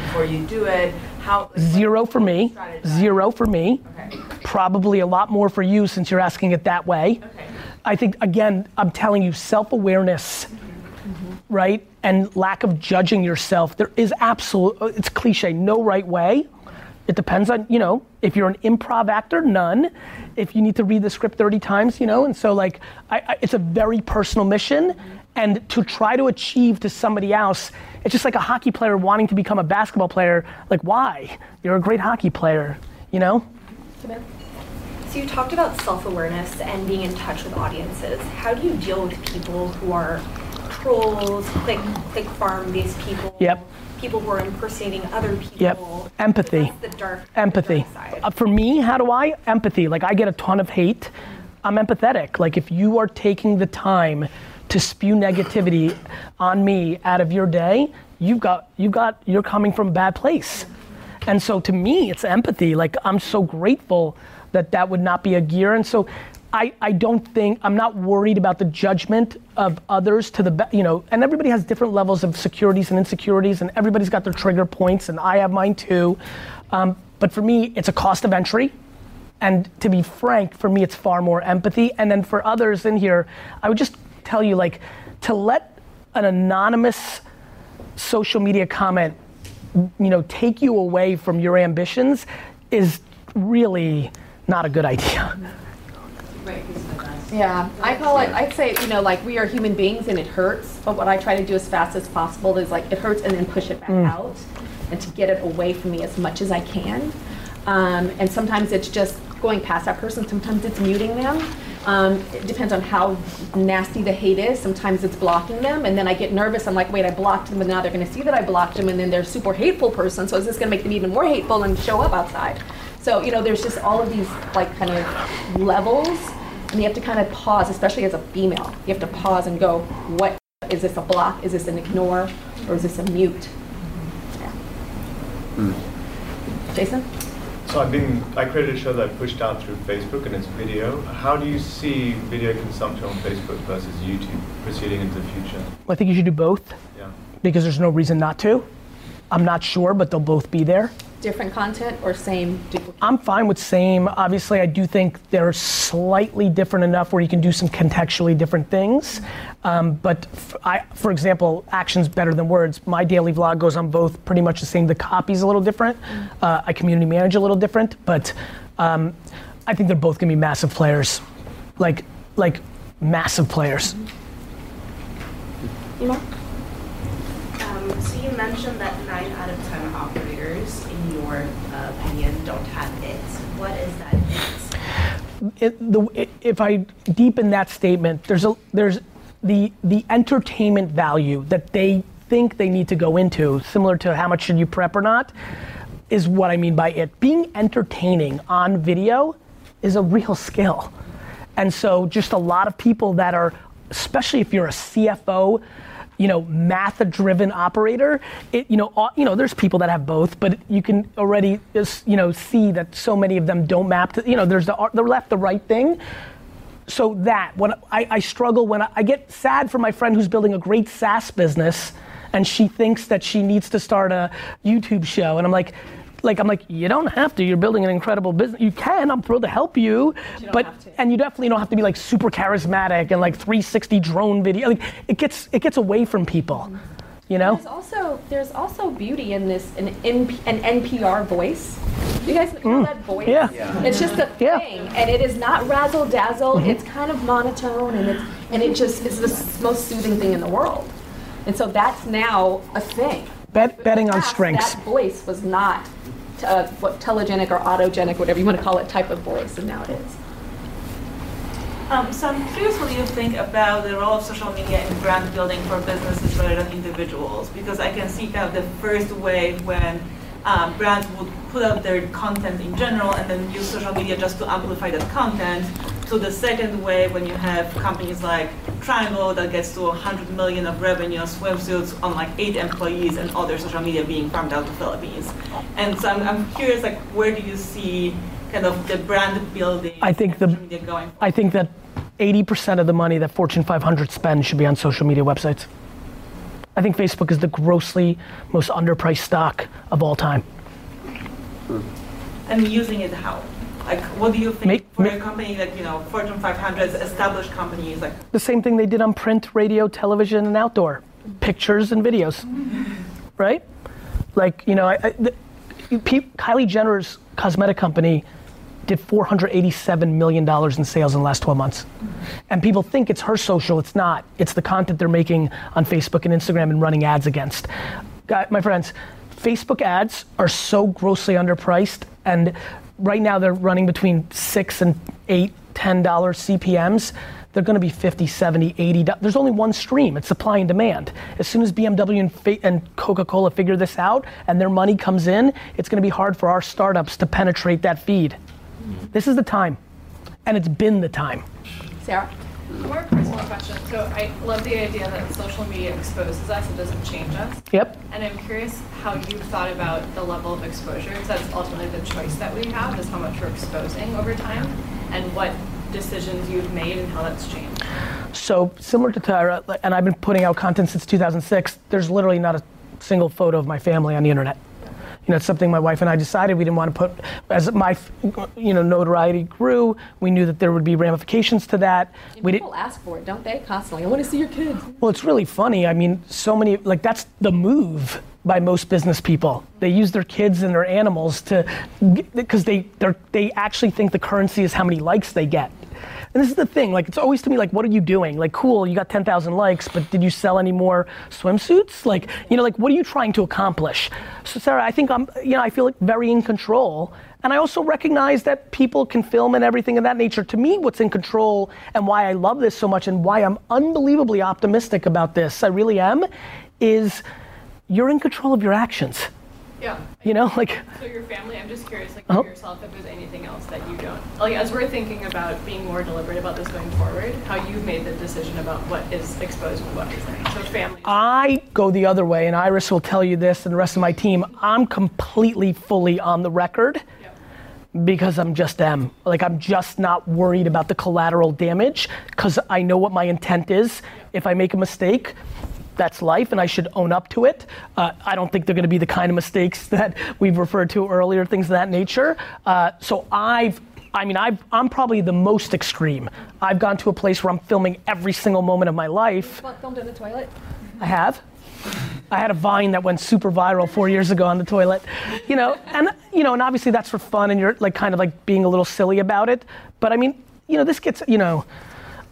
before you do it? How like, Zero for me. Zero for me. Okay. Probably a lot more for you since you're asking it that way. Okay. I think, again, I'm telling you, self awareness, right? And lack of judging yourself. There is absolute, it's cliche, no right way. It depends on, you know, if you're an improv actor, none. If you need to read the script 30 times, you know, and so like, I, I, it's a very personal mission. And to try to achieve to somebody else, it's just like a hockey player wanting to become a basketball player. Like, why? You're a great hockey player, you know? So you talked about self-awareness and being in touch with audiences. How do you deal with people who are trolls, click click farm-based people? Yep. People who are impersonating other people. Yep. Empathy. Dark. empathy. Uh, for me, how do I? Empathy. Like I get a ton of hate. I'm empathetic. Like if you are taking the time to spew negativity on me out of your day, you've got you've got you're coming from a bad place. And so to me, it's empathy. Like I'm so grateful that that would not be a gear. And so I, I don't think I'm not worried about the judgment of others to the you know and everybody has different levels of securities and insecurities and everybody's got their trigger points and I have mine too. Um, but for me it's a cost of entry. And to be frank for me it's far more empathy. And then for others in here I would just tell you like to let an anonymous social media comment you know take you away from your ambitions is really not a good idea Yeah, I call it, I'd say, you know, like we are human beings and it hurts, but what I try to do as fast as possible is like it hurts and then push it back out and to get it away from me as much as I can. Um, and sometimes it's just going past that person, sometimes it's muting them. Um, it depends on how nasty the hate is. Sometimes it's blocking them, and then I get nervous. I'm like, wait, I blocked them, and now they're going to see that I blocked them, and then they're a super hateful person. So is this going to make them even more hateful and show up outside? So you know, there's just all of these like kind of levels, and you have to kind of pause, especially as a female. You have to pause and go, what is this a block? Is this an ignore? Or is this a mute? Yeah. Hmm. Jason? So I've been, I created a show that I pushed out through Facebook and it's video. How do you see video consumption on Facebook versus YouTube proceeding into the future? I think you should do both Yeah. because there's no reason not to I'm not sure but they'll both be there Different content or same duplicate? I'm fine with same. Obviously, I do think they're slightly different enough where you can do some contextually different things. Um, but f- I, for example, action's better than words. My daily vlog goes on both pretty much the same. The copy's a little different. Uh, I community manage a little different, but um, I think they're both gonna be massive players, like like massive players. Elon? Um, so you mentioned that nine out of ten operators, in opinion, don't have it. What is that it, the, it, if I deepen that statement, there's a there's the the entertainment value that they think they need to go into, similar to how much should you prep or not, is what I mean by it. Being entertaining on video is a real skill, and so just a lot of people that are, especially if you're a CFO. You know, math-driven operator. It, you know, all, you know. There's people that have both, but you can already, you know, see that so many of them don't map to. You know, there's the the left, the right thing so that when I, I struggle when I, I, get sad for my friend who's building a great SaaS business and she thinks that she needs to start a YouTube show and I'm like like I'm like you don't have to you're building an incredible business you can I'm thrilled to help you, you but and you definitely don't have to be like super charismatic and like 360 drone video like it gets it gets away from people mm-hmm. you know There's also there's also beauty in this an NP, an NPR voice. You guys know mm. that voice? Yeah. Yeah. It's just a thing, Yeah. and it is not razzle dazzle. Mm-hmm. It's kind of monotone, and it's and it just is the most soothing thing in the world. And so that's now a thing. Bet, betting on Past, strengths That voice was not uh, what telegenic or autogenic, whatever you want to call it, type of voice, and now it is. Um, so I'm curious what you think about the role of social media in brand building for businesses rather than individuals, because I can see kind of the first way when um, brands would put out their content in general and then use social media just to amplify that content. To the second way when you have companies like Triangl that gets to 100 million of revenue, swimsuits on like eight employees, and other social media being farmed out to Philippines. And so I'm, I'm curious, like, where do you see kind of the brand building I think the social media going? I think that 80% of the money that Fortune 500 spend should be on social media websites. I think Facebook is the grossly most underpriced stock of all time. And using it how? Like, what do you think Make- for make- a company like, you know, Fortune 500, established companies, like, The same thing they did on print, radio, television, and outdoor pictures and videos, right? Like, you know, I, I, the, Kylie Jenner's cosmetic company did $487 million in sales in the last 12 months. And people think it's her social, it's not. It's the content they're making on Facebook and Instagram and running ads against. My friends, Facebook ads are so grossly underpriced, and right now they're running between six and eight, ten dollar CPMs. They're going to be 50, 70, 80. There's only one stream. It's supply and demand. As soon as BMW and, and Coca-Cola figure this out and their money comes in, it's going to be hard for our startups to penetrate that feed. This is the time, and it's been the time. Sarah? More personal question. So I love the idea that social media exposes us, it doesn't change us. Yep. And I'm curious how you've thought about the level of exposure, because that's ultimately the choice that we have, is how much we're exposing over time, and what decisions you've made and how that's changed. So similar to Tyra, like- and I've been putting out content since 2006. There's literally not a single photo of my family on the internet. You know, it's something my wife and I decided we didn't want to put. As my, you know, notoriety grew, we knew that there would be ramifications to that. And We didn't. people ask for it, don't they? Constantly. I want to see your kids. Well, it's really funny. I mean, so many like that's the move by most business people. They use their kids and their animals to because they they they actually think the currency is how many likes they get. And this is the thing. Like it's always to me like, what are you doing? Like, cool, you got 10,000 likes, but did you sell any more swimsuits? Like, you know, like what are you trying to accomplish? So, Sarah, I think I'm, you know, I feel like very in control. And I also recognize that people can film and everything of that nature. To me, what's in control and why I love this so much and why I'm unbelievably optimistic about this, I really am, is you're in control of your actions. Yeah. You know, like, So your family, I'm just curious, like Oh. for yourself, if there's anything else that you don't, like as we're thinking about being more deliberate about this going forward, how you've made the decision about what is exposed and what isn't. So family. I go the other way, and Iris will tell you this, and the rest of my team. I'm completely, fully on the record because I'm just them. Like, I'm just not worried about the collateral damage because I know what my intent is. If I make a mistake, that's life, and I should own up to it. Uh, I don't think they're going to be the kind of mistakes that we've referred to earlier, things of that nature. Uh, so I've I mean, I've, I'm probably the most extreme. I've gone to a place where I'm filming every single moment of my life. Filmed in the toilet? I have. I had a vine that went super viral four years ago on the toilet, you know, and you know, and obviously that's for fun, and you're like kind of like being a little silly about it. But I mean, you know, this gets, you know,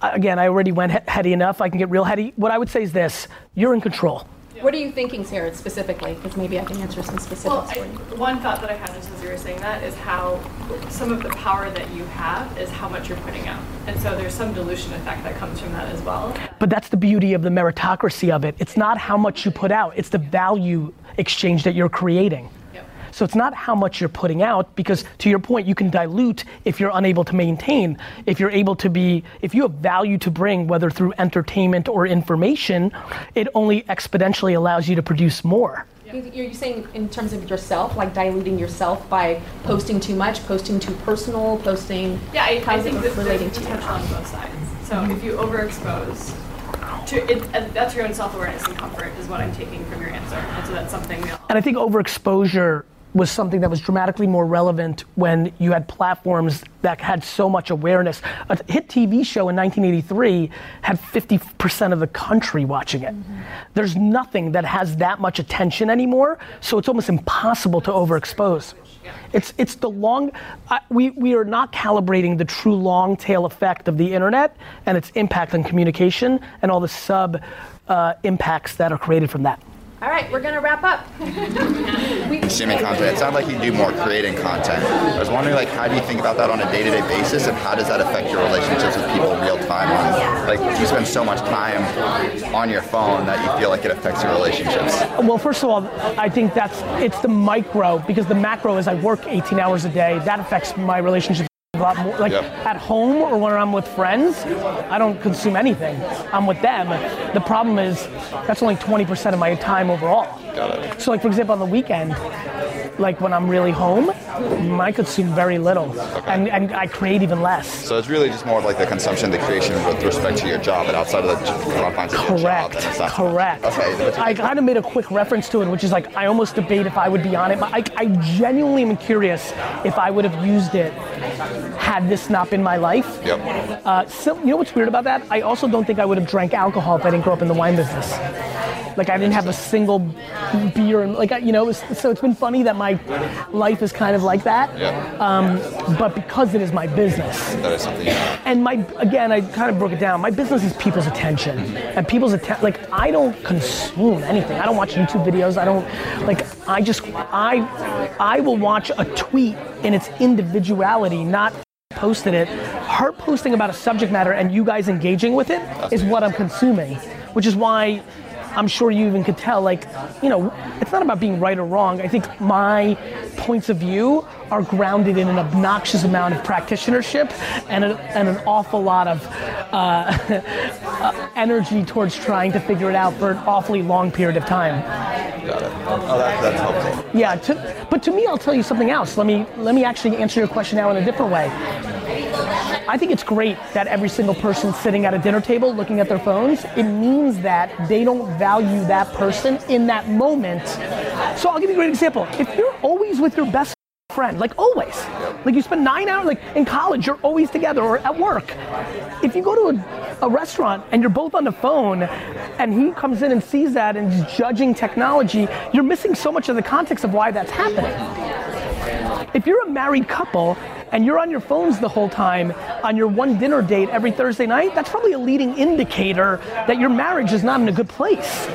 again, I already went he- heady enough. I can get real heady. What I would say is this: you're in control. What are you thinking, Sarah, specifically? Because maybe I can answer some specifics Well, for I, you. one thought that I had just as you were saying that is how some of the power that you have is how much you're putting out. And so there's some dilution effect that comes from that as well. But that's the beauty of the meritocracy of it. It's not how much you put out; it's the value exchange that you're creating. So it's not how much you're putting out, because to your point, you can dilute if you're unable to maintain. If you're able to be, if you have value to bring, whether through entertainment or information, it only exponentially allows you to produce more. You- You're saying in terms of yourself, like diluting yourself by posting too much, posting too personal, posting. Yeah, I, I how's think it that relating to you? potential on both sides. So if you overexpose, to, it, and that's your own self-awareness and comfort is what I'm taking from your answer. And so that's something we And I think overexposure was something that was dramatically more relevant when you had platforms that had so much awareness. A hit TV show in 1983 had 50% of the country watching it. There's nothing that has that much attention anymore, so it's almost impossible to overexpose. It's, it's the long, I, we, we are not calibrating the true long tail effect of the internet and its impact on communication and all the sub uh, impacts that are created from that. All right, we're gonna wrap up. consuming content. It sounds like you do more creating content. I was wondering, like, how do you think about that on a day-to-day basis, and how does that affect your relationships with people real time? On, like, you spend so much time on your phone that you feel like it affects your relationships. Well, first of all, I think that's it's the micro because the macro is I work 18 hours a day. That affects my relationships a lot more. Like at home or when I'm with friends, I don't consume anything. I'm with them. The problem is that's only 20% of my time overall. Got it. So, like for example, on the weekend, like when I'm really home, I consume very little, and and I create even less. So it's really just more of like the consumption, the creation with respect to your job, but outside of the confines of your job, not. Correct. Okay. I kind of made a quick reference to it, which is like I almost debate if I would be on it. I, I genuinely am curious if I would have used it had this not been my life. Yep. Uh, so, you know what's weird about that? I also don't think I would have drank alcohol if I didn't grow up in the wine business. Like I didn't have a single beer, and like you know, it was, so it's been funny that my life is kind of like that. Yeah. Um, but because it is my business, That is something. Yeah. and my again, I kind of broke it down. My business is people's attention, and people's attention. Like I don't consume anything. I don't watch YouTube videos. I don't like. I just I I will watch a tweet in its individuality, not posted it. Her posting about a subject matter and you guys engaging with it is what I'm consuming, which is why. I'm sure you even could tell, like, you know, it's not about being right or wrong. I think my points of view are grounded in an obnoxious amount of practitionership and, a, and an awful lot of uh, uh, energy towards trying to figure it out for an awfully long period of time. Got it. Oh, that, that's helpful. Yeah, to, but to me, I'll tell you something else. Let me let me actually answer your question now in a different way. I think it's great that every single person sitting at a dinner table looking at their phones, it means that they don't value that person in that moment. So I'll give you a great example. If you're always with your best friend, like always, like you spend nine hours, like in college, you're always together or at work. If you go to a, a restaurant and you're both on the phone and he comes in and sees that and is judging technology, you're missing so much of the context of why that's happening. If you're a married couple and you're on your phones the whole time on your one dinner date every Thursday night, that's probably a leading indicator that your marriage is not in a good place.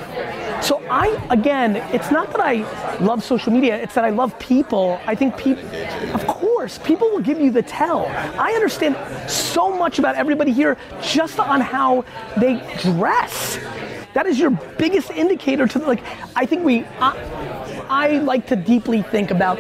So I, again, it's not that I love social media, it's that I love people. I think people, of course, people will give you the tell. I understand so much about everybody here just on how they dress. That is your biggest indicator to like, I think we, I, I like to deeply think about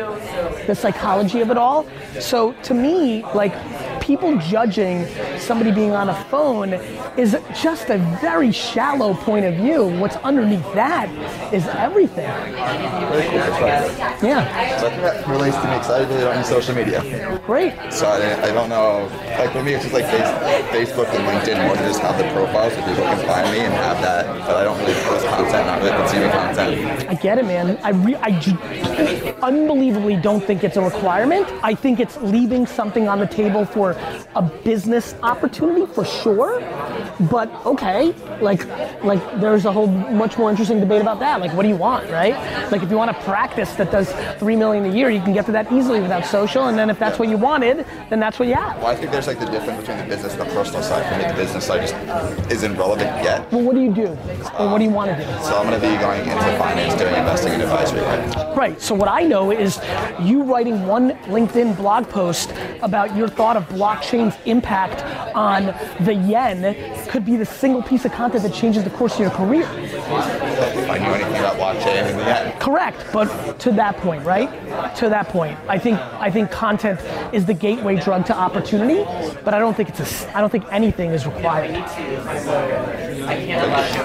the psychology of it all. So to me, like people judging somebody being on a phone is just a very shallow point of view. What's underneath that is everything. Very cool. Yeah. So I think that relates to me because I really don't use social media. Great. So I, I don't know. Like for me, it's just like Facebook and LinkedIn more to just have the profiles so people can find me and have that. But I don't really post content, not really consuming content. I get it, man. I, re- I j- unbelievably don't think it's a requirement. I think it's leaving something on the table for for a business opportunity for sure. But okay, like like there's a whole much more interesting debate about that. Like what do you want, right? Like if you want a practice that does three million a year, you can get to that easily without social. And then if that's what you wanted, then that's what you have. Well, I think there's like the difference between the business and the personal side. For me, the business side just isn't relevant yet. Well, what do you do, or what do you want to do? Um, so I'm going to be going into finance, doing investing and advisory. Right? Right. So what I know is you writing one LinkedIn blog post about your thought of blockchain's impact on the yen could be the single piece of content that changes the course of your career. If I knew anything about blockchain and the yen. Correct. But to that point, right? To that point, I think I think content is the gateway drug to opportunity, but I don't think it's a s- I don't think anything is required.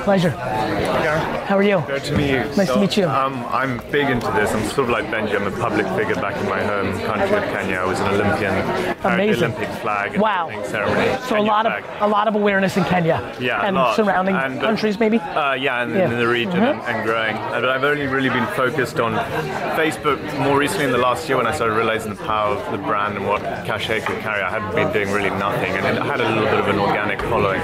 Pleasure. How are you? Good to meet you. Nice to meet you. Um, I'm big into this. I'm sort of like Benji. I'm a public figure back in my home country of Kenya. I was an Olympian. carried the Amazing. Olympic flag. Wow. Ceremony. So a Kenya lot of a lot of awareness in Kenya Yeah, a and surrounding And, uh, countries, maybe. Uh, yeah, and Yeah. in the region Mhm. and, and growing. But I've only really been focused on Facebook more recently in the last year when I started realizing the power of the brand and what cachet could carry. I hadn't been doing really nothing, and it had a little bit of an organic following.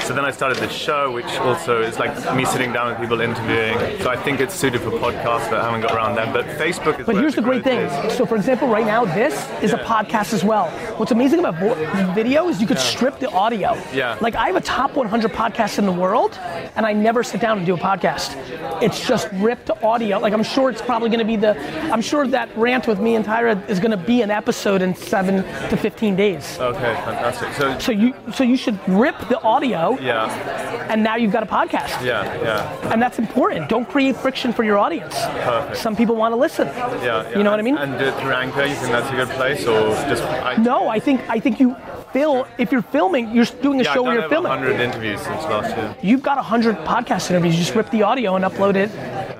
So then I started this show, which also is like me sitting down with people interviewing. So I think it's suited for podcasts, but I haven't got around them. But Facebook is. But here's the great thing. So, for example, right now, this is a podcast as well. What's amazing about vo- video is you could strip the audio. Yeah. Like, I have a top 100 podcast in the world, and I never sit down and do a podcast. It's just ripped audio. Like, I'm sure it's probably going to be the. I'm sure that rant with me and Tyra is going to be an episode in seven to 15 days. Okay, fantastic. So. So you, so you should rip the audio, Yeah. and now you've got a podcast. Yeah. Yeah. And that's important. Don't create friction for your audience. Perfect. Some people want to listen. Yeah, yeah. You know what I mean? And do it through Anchor. You think that's a good place, or just? I, No, I think I think you fill if you're filming, you're doing a yeah, show where you're filming. 100 interviews since last year. You've got hundred podcast interviews. You just rip the audio and upload it.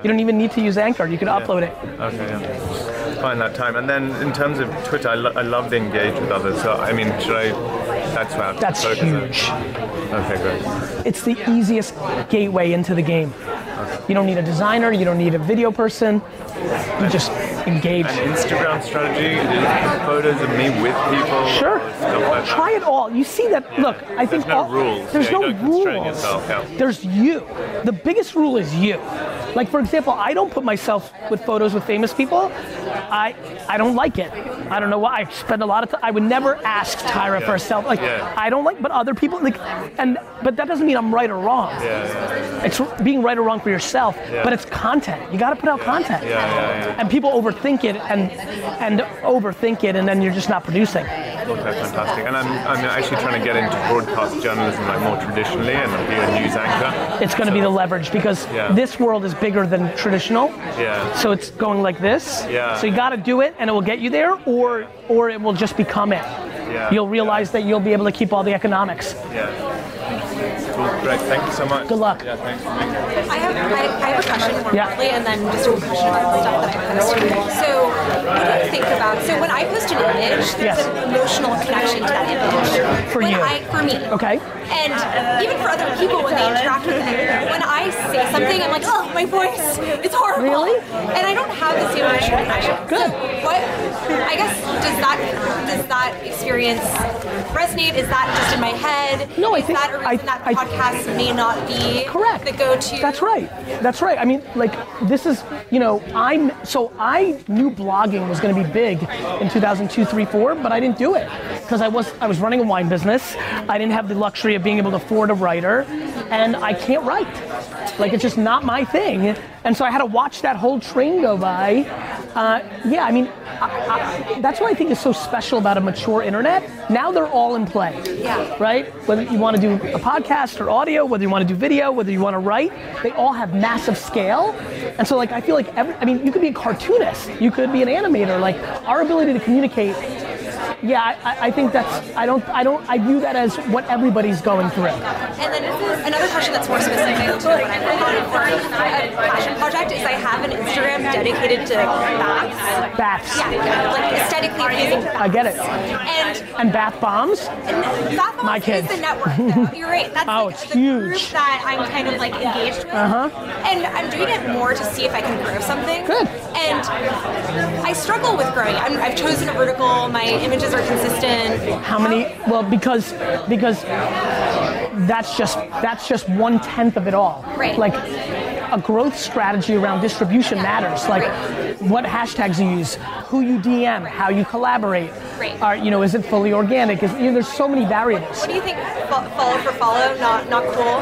You don't even need to use Anchor. You can upload it. Okay, yeah. Find that time. And then in terms of Twitter, I, lo- I love to engage with others. So, I mean, should I? That's where I have to That's focus huge. Okay, great. It's the easiest gateway into the game. You don't need a designer. You don't need a video person. You just engage. And Instagram strategy, photos of me with people. Sure. Like. Try it all. You see that? Look, I think There's no all, rules. There's Yeah, no rules. yourself, yeah. There's you. The biggest rule is you. Like for example, I don't put myself with photos with famous people. I I don't like it. I don't know why. I spend a lot of time. I would never ask Tyra for a selfie. Like Yeah. I don't like, but other people like, and but that doesn't mean I'm right or wrong. Yeah, It's being right or wrong for yourself. Yeah. But it's content. You got to put out content. yeah, yeah, yeah. And people overthink it and and overthink it, and then you're just not producing. Okay, fantastic. And I'm, I'm actually trying to get into broadcast journalism like more traditionally and be a news anchor. It's going to be the leverage because Yeah. this world is bigger than traditional. Yeah. So it's going like this. Yeah. So you got to do it, and it will get you there, or or it will just become it. Yeah. You'll realize that you'll be able to keep all the economics. Yeah. Cool. Great. Thank you so much. Good luck. Yeah, thanks for being here. I have, I, I have a question more Yeah. broadly, and then just a question about the stuff that I posted. So, what do you think about? So, when I post an image, there's Yes. an emotional connection to that image. For when you. I, for me. Okay. And even for other people when they interact with it, when I say something, I'm like, oh, my voice, it's horrible. Really? And I don't have the same emotional connection. Good. So what? I guess does that does that experience resonate? Is that just in my head? No, I is think- that a reason I- that I- podcast may not be Correct. the go-to. That's right. That's right. I mean, like, this is, you know, I'm, so I knew blogging was going to be big in 2002, 3, 4, but I didn't do it because I was, I was running a wine business. I didn't have the luxury of being able to afford a writer, and I can't write. Like, it's just not my thing. And so I had to watch that whole train go by. Uh, yeah, I mean, I, I, that's what I think is so special about a mature internet. Now they're all in play. Yeah. Right? Whether you want to do a podcast or audio, whether you want to do video, whether you want to write, they all have massive scale. And so, like, I feel like every, I mean, you could be a cartoonist, you could be an animator. Like, our ability to communicate. Yeah, I, I- think that's. I don't. I don't. I view that as what everybody's going through. And then another question that's more specific to what I work on for a passion project is I have an Instagram dedicated to baths. Baths. Yeah, like aesthetically pleasing. I get it. And And bath bombs. Bath My kids. is the network. Though. You're right. That's Oh, like it's the group huge. that I'm kind of like engaged with. Uh-huh. And I'm doing it more to see if I can grow something. Good. And I struggle with growing. I'm, I've chosen a vertical. My images are consistent. How How many? Well, because because that's just that's just one tenth of it all. Right. Like a growth strategy around distribution matters. Like what hashtags you use, who you DM, how you collaborate. Right. Are you know is it fully organic? Is, you know, there's so many variables. What do you think? Follow for follow, not not cool.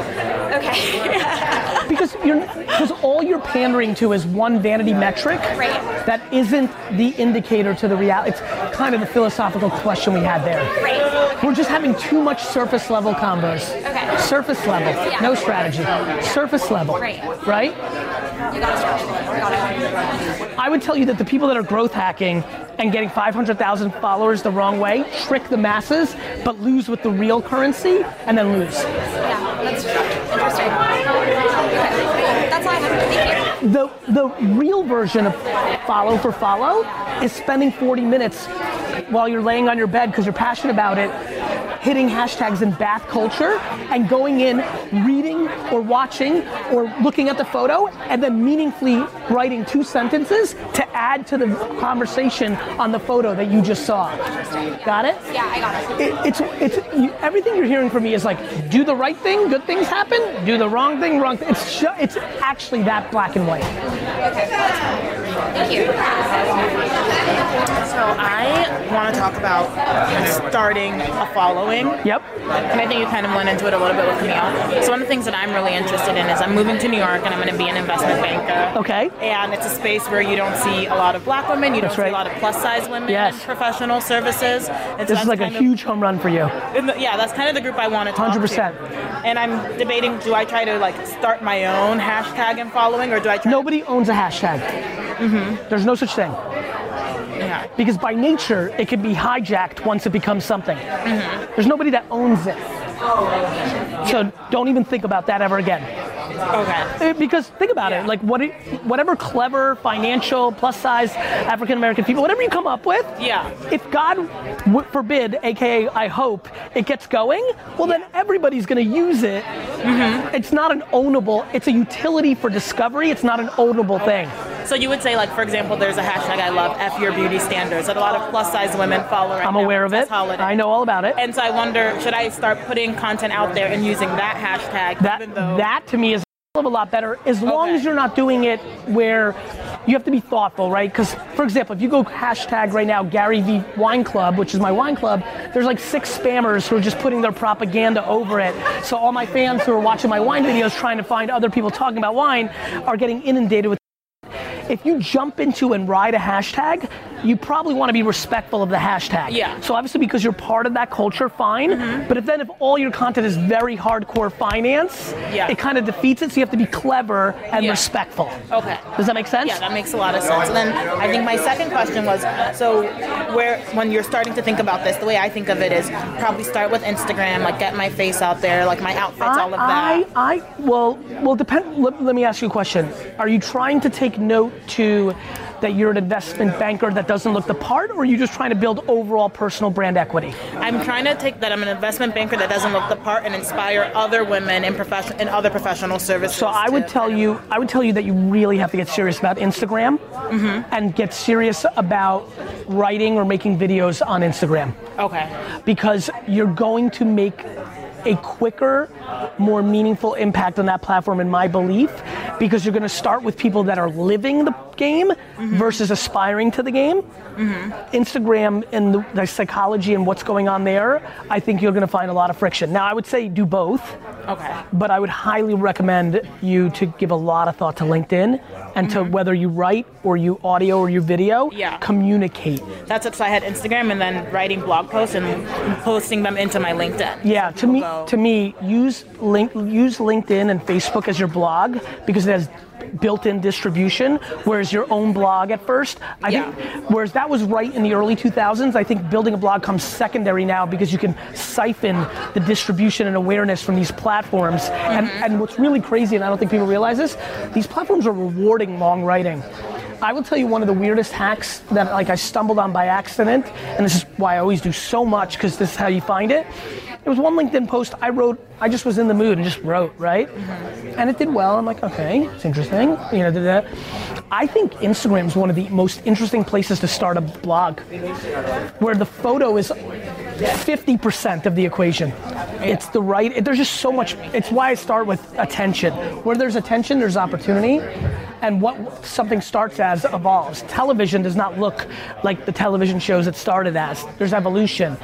Okay. because you're because all you're pandering to is one vanity metric Right. that isn't the indicator to the reality. It's kind of the philosophical question we had there. Right. We're just having too much surface level combos. Okay. Surface level, Yeah. no strategy. Surface level. Right. Right? You got it. You got it. I would tell you that the people that are growth hacking and getting 500,000 followers the wrong way trick the masses, but lose with the real currency and then lose. Yeah, that's interesting. Okay. That's all I have. Thank you. The the real version of follow for follow is spending 40 minutes while you're laying on your bed because you're passionate about it, hitting hashtags in bath culture and going in, reading or watching or looking at the photo and then meaningfully writing two sentences to add to the conversation on the photo that you just saw. Got it? Yeah, I got it. It, it's it's you, everything you're hearing from me is like do the right thing, good things happen. Do the wrong thing, wrong. Thing. It's it's actually that black and white. Okay. Thank you. So I want to talk about starting a following. Yep. And I think you kind of went into it a little bit with Neil. So one of the things that I'm really interested in is I'm moving to New York and I'm going to be an investment banker. Okay. And it's a space where you don't see a lot of black women, you That's don't see a lot of plus size women Yes. in professional services. And so This is like a kind of- huge home run for you. the- yeah, that's kind of the group I want to talk 100%. to. And I'm debating: do I try to like start my own hashtag and following, or do I try? Nobody owns a hashtag. Mm-hmm. There's no such thing. Yeah. Because by nature, it can be hijacked once it becomes something. Mm-hmm. There's nobody that owns it. So don't even think about that ever again. Okay. Uh, Because think about it, like what, it, whatever clever, financial, plus size African American people, whatever you come up with, Yeah. if God w- forbid, aka I hope, it gets going, well then everybody's going to use it. Mm-hmm. It's not an ownable, it's a utility for discovery. It's not an ownable thing. So you would say, like, for example, there's a hashtag I love, F your beauty standards, that a lot of plus size women follow right I'm aware of it. Holiday. I know all about it. And so I wonder, should I start putting content out there and using that hashtag? That even though that to me is a a lot better as long as you're not doing it where you have to be thoughtful, right? Because for example, if you go hashtag right now Gary Vee Wine Club, which is my wine club, there's like six spammers who are just putting their propaganda over it. So all my fans who are watching my wine videos trying to find other people talking about wine are getting inundated with if you jump into and ride a hashtag, you probably want to be respectful of the hashtag. Yeah. So obviously because you're part of that culture, fine. Mm-hmm. But if then if all your content is very hardcore finance, Yeah. it kind of defeats it. So you have to be clever and Yeah. respectful. Okay. Does that make sense? Yeah, that makes a lot of sense. And then I think my second question was, so where when you're starting to think about this, the way I think of it is probably start with Instagram, like get my face out there, like my outfits, all of that. I, I, well, well, depend. Let, let me ask you a question. Are you trying to take note to that you're an investment banker that doesn't look the part, or are you just trying to build overall personal brand equity? I'm trying to take that I'm an investment banker that doesn't look the part and inspire other women in profession in other professional services. So I would tell you, I would tell you that you really have to get serious about Instagram, Mm-hmm. and get serious about writing or making videos on Instagram. Okay. Because you're going to make a quicker, more meaningful impact on that platform, in my belief, because you're going to start with people that are living the game Mm-hmm. versus aspiring to the game. Instagram and the, the psychology and what's going on there, I think you're going to find a lot of friction. Now, I would say do both. Okay. But I would highly recommend you to give a lot of thought to LinkedIn and to whether you write or you audio or you video, Mm-hmm. Yeah. communicate. That's it. So I had Instagram and then writing blog posts and posting them into my LinkedIn. Yeah, to me, to me, use link, use LinkedIn and Facebook as your blog because it has built-in distribution. Whereas your own blog at first, I think, whereas that was right in the early 2000s. I think building a blog comes secondary now because you can siphon the distribution and awareness from these platforms. And mm-hmm. and what's really crazy, and I don't think people realize this, these platforms are rewarding long writing. I will tell you one of the weirdest hacks that like I stumbled on by accident, and this is why I always do so much because this is how you find it. There was one LinkedIn post I wrote. I just was in the mood and just wrote, right? Mm-hmm. And it did well. I'm like, okay, it's interesting. You know, did that. I think Instagram is one of the most interesting places to start a blog, where the photo is 50% of the equation. It's the right, there's just so much, it's why I start with attention. Where there's attention, there's opportunity. And what something starts as evolves. Television does not look like the television shows it started as. There's evolution.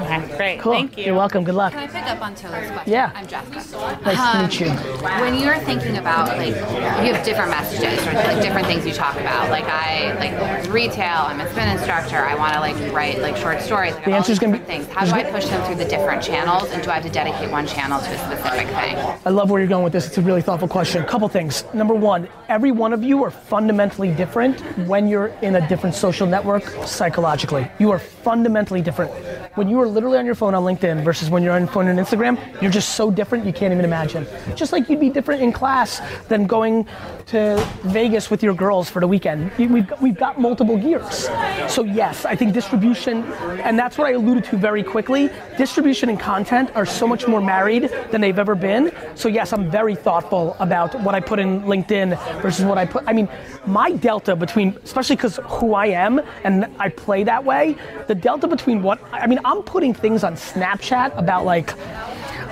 Okay, great. Cool. Thank you. You're welcome. Good luck. Can I pick up on Taylor's question? Yeah. I'm Jessica. Nice to meet you. Um, when you're thinking about like you have different messages or like different things you talk about. Like I like retail. I'm a spin instructor. I want to like write like short stories. Like, The I have all answer's gonna be- things. How do I mhm. push them through the different channels? And do I have to dedicate one channel to a specific thing? I love where you're going with this. It's a really thoughtful question. A couple things. Number one, every one of you are fundamentally different when you're in a different social network psychologically. You are fundamentally different. When you are literally on your phone on LinkedIn versus when you're on your phone on Instagram, you're just so different you can't even imagine. Just like you'd be different in class than going to Vegas with your girls for the weekend. We've we've got multiple gears. So yes, I think distribution, and that's what I alluded to very quickly. Distribution and content are so much more married than they've ever been. So yes, I'm very thoughtful about what I put in LinkedIn versus what I put. I mean, my delta between, especially because who I am and I play that way, the delta between what I mean, I'm putting things on Snapchat about like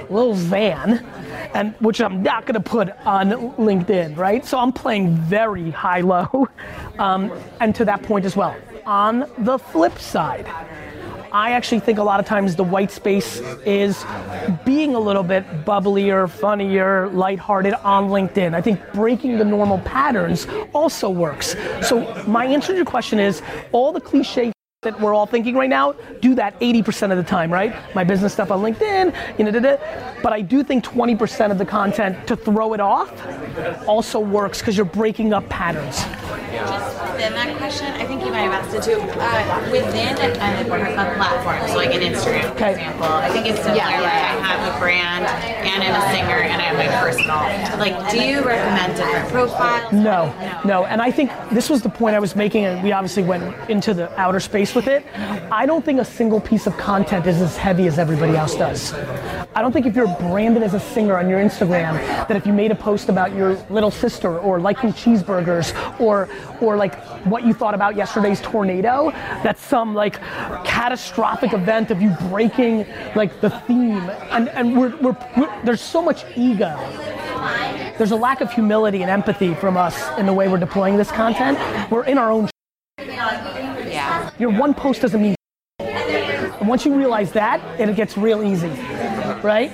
Lil Van, and which I'm not gonna put on LinkedIn, right? So I'm playing very high low, um, and to that point as well. On the flip side, I actually think a lot of times the white space is being a little bit bubblier, funnier, lighthearted on LinkedIn. I think breaking the normal patterns also works. So my answer to your question is all the cliche that we're all thinking right now, do that 80% of the time, right? My business stuff on LinkedIn, you know, da, da. but I do think 20% of the content to throw it off also works because you're breaking up patterns. Just within that question, I think you might have asked it too. Uh, within a, a platform, so like an Instagram, for example, I think it's similar. Yeah, yeah, like. I have a brand and I'm a singer and I have my personal. Like, do you recommend different profiles? No, no, and I think this was the point I was making, and we obviously went into the outer space with it. I don't think a single piece of content is as heavy as everybody else does. I don't think if you're branded as a singer on your Instagram, that if you made a post about your little sister or liking cheeseburgers or or like what you thought about yesterday's tornado, that's some like catastrophic event of you breaking like the theme. And and we're, we're, we're there's so much ego there's a lack of humility and empathy from us in the way we're deploying this content. We're in our own. Your one post doesn't mean. And once you realize that, it gets real easy, right?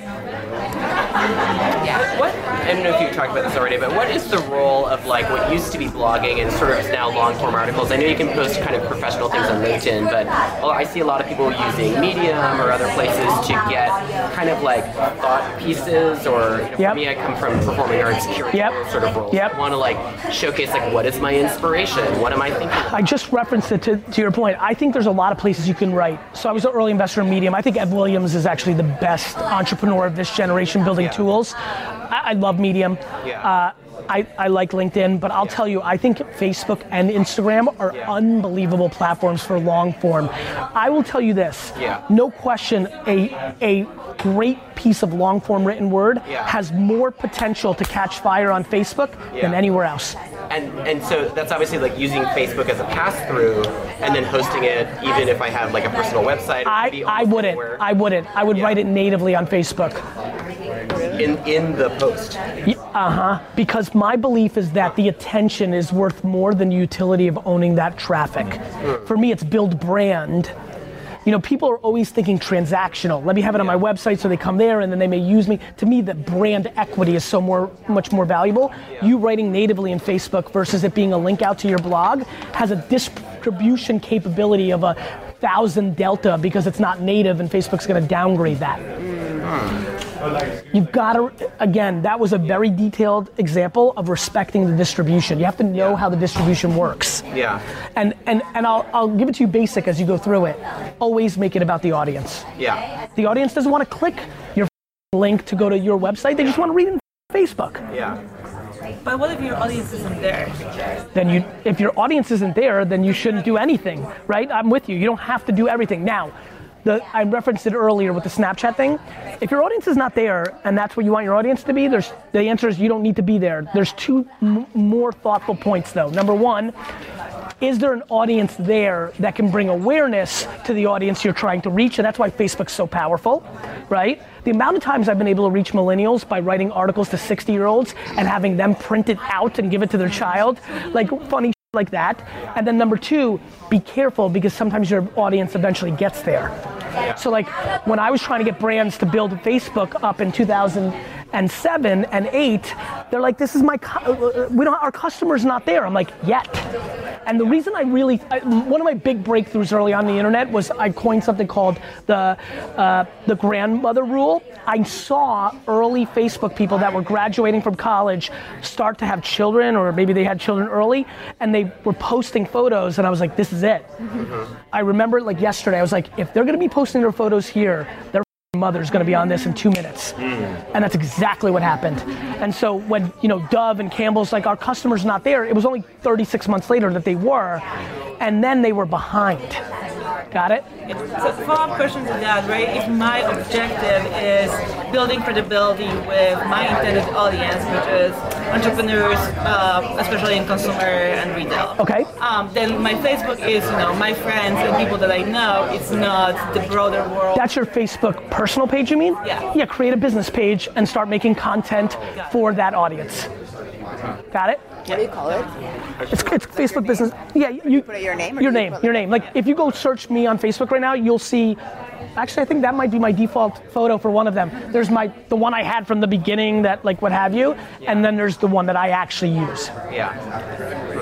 Yeah. What? I don't know if you talked about this already, but what is the role of like what used to be blogging and sort of is now long form articles? I know you can post kind of professional things on LinkedIn, but well, I see a lot of people using Medium or other places to get kind of like thought pieces. Or you know, for me, I come from performing arts curatorial sort of roles. Yep. I want to like showcase like what is my inspiration? What am I thinking? I just referenced it to, to your point. I think there's a lot of places you can write. So I was an early investor in Medium. I think Ev Williams is actually the best entrepreneur of this generation building tools. I, I love Medium. Uh, I, I like LinkedIn, but I'll tell you, I think Facebook and Instagram are unbelievable platforms for long form. I will tell you this, Yeah. no question, a, a great piece of long form written word Yeah. has more potential to catch fire on Facebook than anywhere else. And and so that's obviously like using Facebook as a pass through, and then hosting it, even if I have like a personal website. I, I wouldn't. I wouldn't. I would write it natively on Facebook. in in the post. Uh huh. Because my belief is that the attention is worth more than the utility of owning that traffic. For me, it's build brand. You know, people are always thinking transactional. Let me have it on my website so they come there and then they may use me. To me, the brand equity is so more, much more valuable. You writing natively in Facebook versus it being a link out to your blog has a distribution capability of a thousand delta because it's not native and Facebook's going to downgrade that. You've got to, again, that was a very detailed example of respecting the distribution. You have to know how the distribution works. Yeah. And, and, and I'll, I'll give it to you basic as you go through it. Always make it about the audience. Yeah. The audience doesn't want to click your link to go to your website, they just want to read it on Facebook. Yeah. But what if your audience isn't there? Then you, if your audience isn't there, then you shouldn't do anything, right? I'm with you. You don't have to do everything. Now, the, I referenced it earlier with the Snapchat thing. If your audience is not there and that's where you want your audience to be, there's the answer is you don't need to be there. There's two m- more thoughtful points though. Number one, is there an audience there that can bring awareness to the audience you're trying to reach? And that's why Facebook's so powerful, right? The amount of times I've been able to reach millennials by writing articles to 60 year olds and having them print it out and give it to their child, like funny like that. And then number two, be careful because sometimes your audience eventually gets there. So like when I was trying to get brands to build Facebook up in 2007 and 8, they're like, this is my, cu- uh, we don't, our customer's not there. I'm like, yet. And the reason I really, I, one of my big breakthroughs early on the internet was I coined something called the, uh, the grandmother rule. I saw early Facebook people that were graduating from college start to have children or maybe they had children early and they were posting photos and I was like, this is it. I remember it like yesterday. I was like, if they're gonna be posting their photos here, their mother's gonna be on this in two minutes. Hmm. And that's exactly what happened. And so when, you know, Dove and Campbell's like, our customer's not there, it was only 36 months later that they were. And then they were behind. Got it? So follow-up question to that, right? If my objective is building credibility with my intended audience, which is entrepreneurs, uh, especially in consumer and retail. Okay. Um, then my Facebook is, you know, my friends and people that I know. It's not the broader world. That's your Facebook personal page, you mean? Yeah. Yeah, create a business page and start making content for that audience. Uh-huh. Got it? What do you call it? It's, it's Facebook business. Yeah, you put your name. Or your do you name, your name. Like if you go search me on Facebook right now, you'll see. Actually, I think that might be my default photo for one of them. There's my the one I had from the beginning that like what have you, and then there's the one that I actually use. Yeah.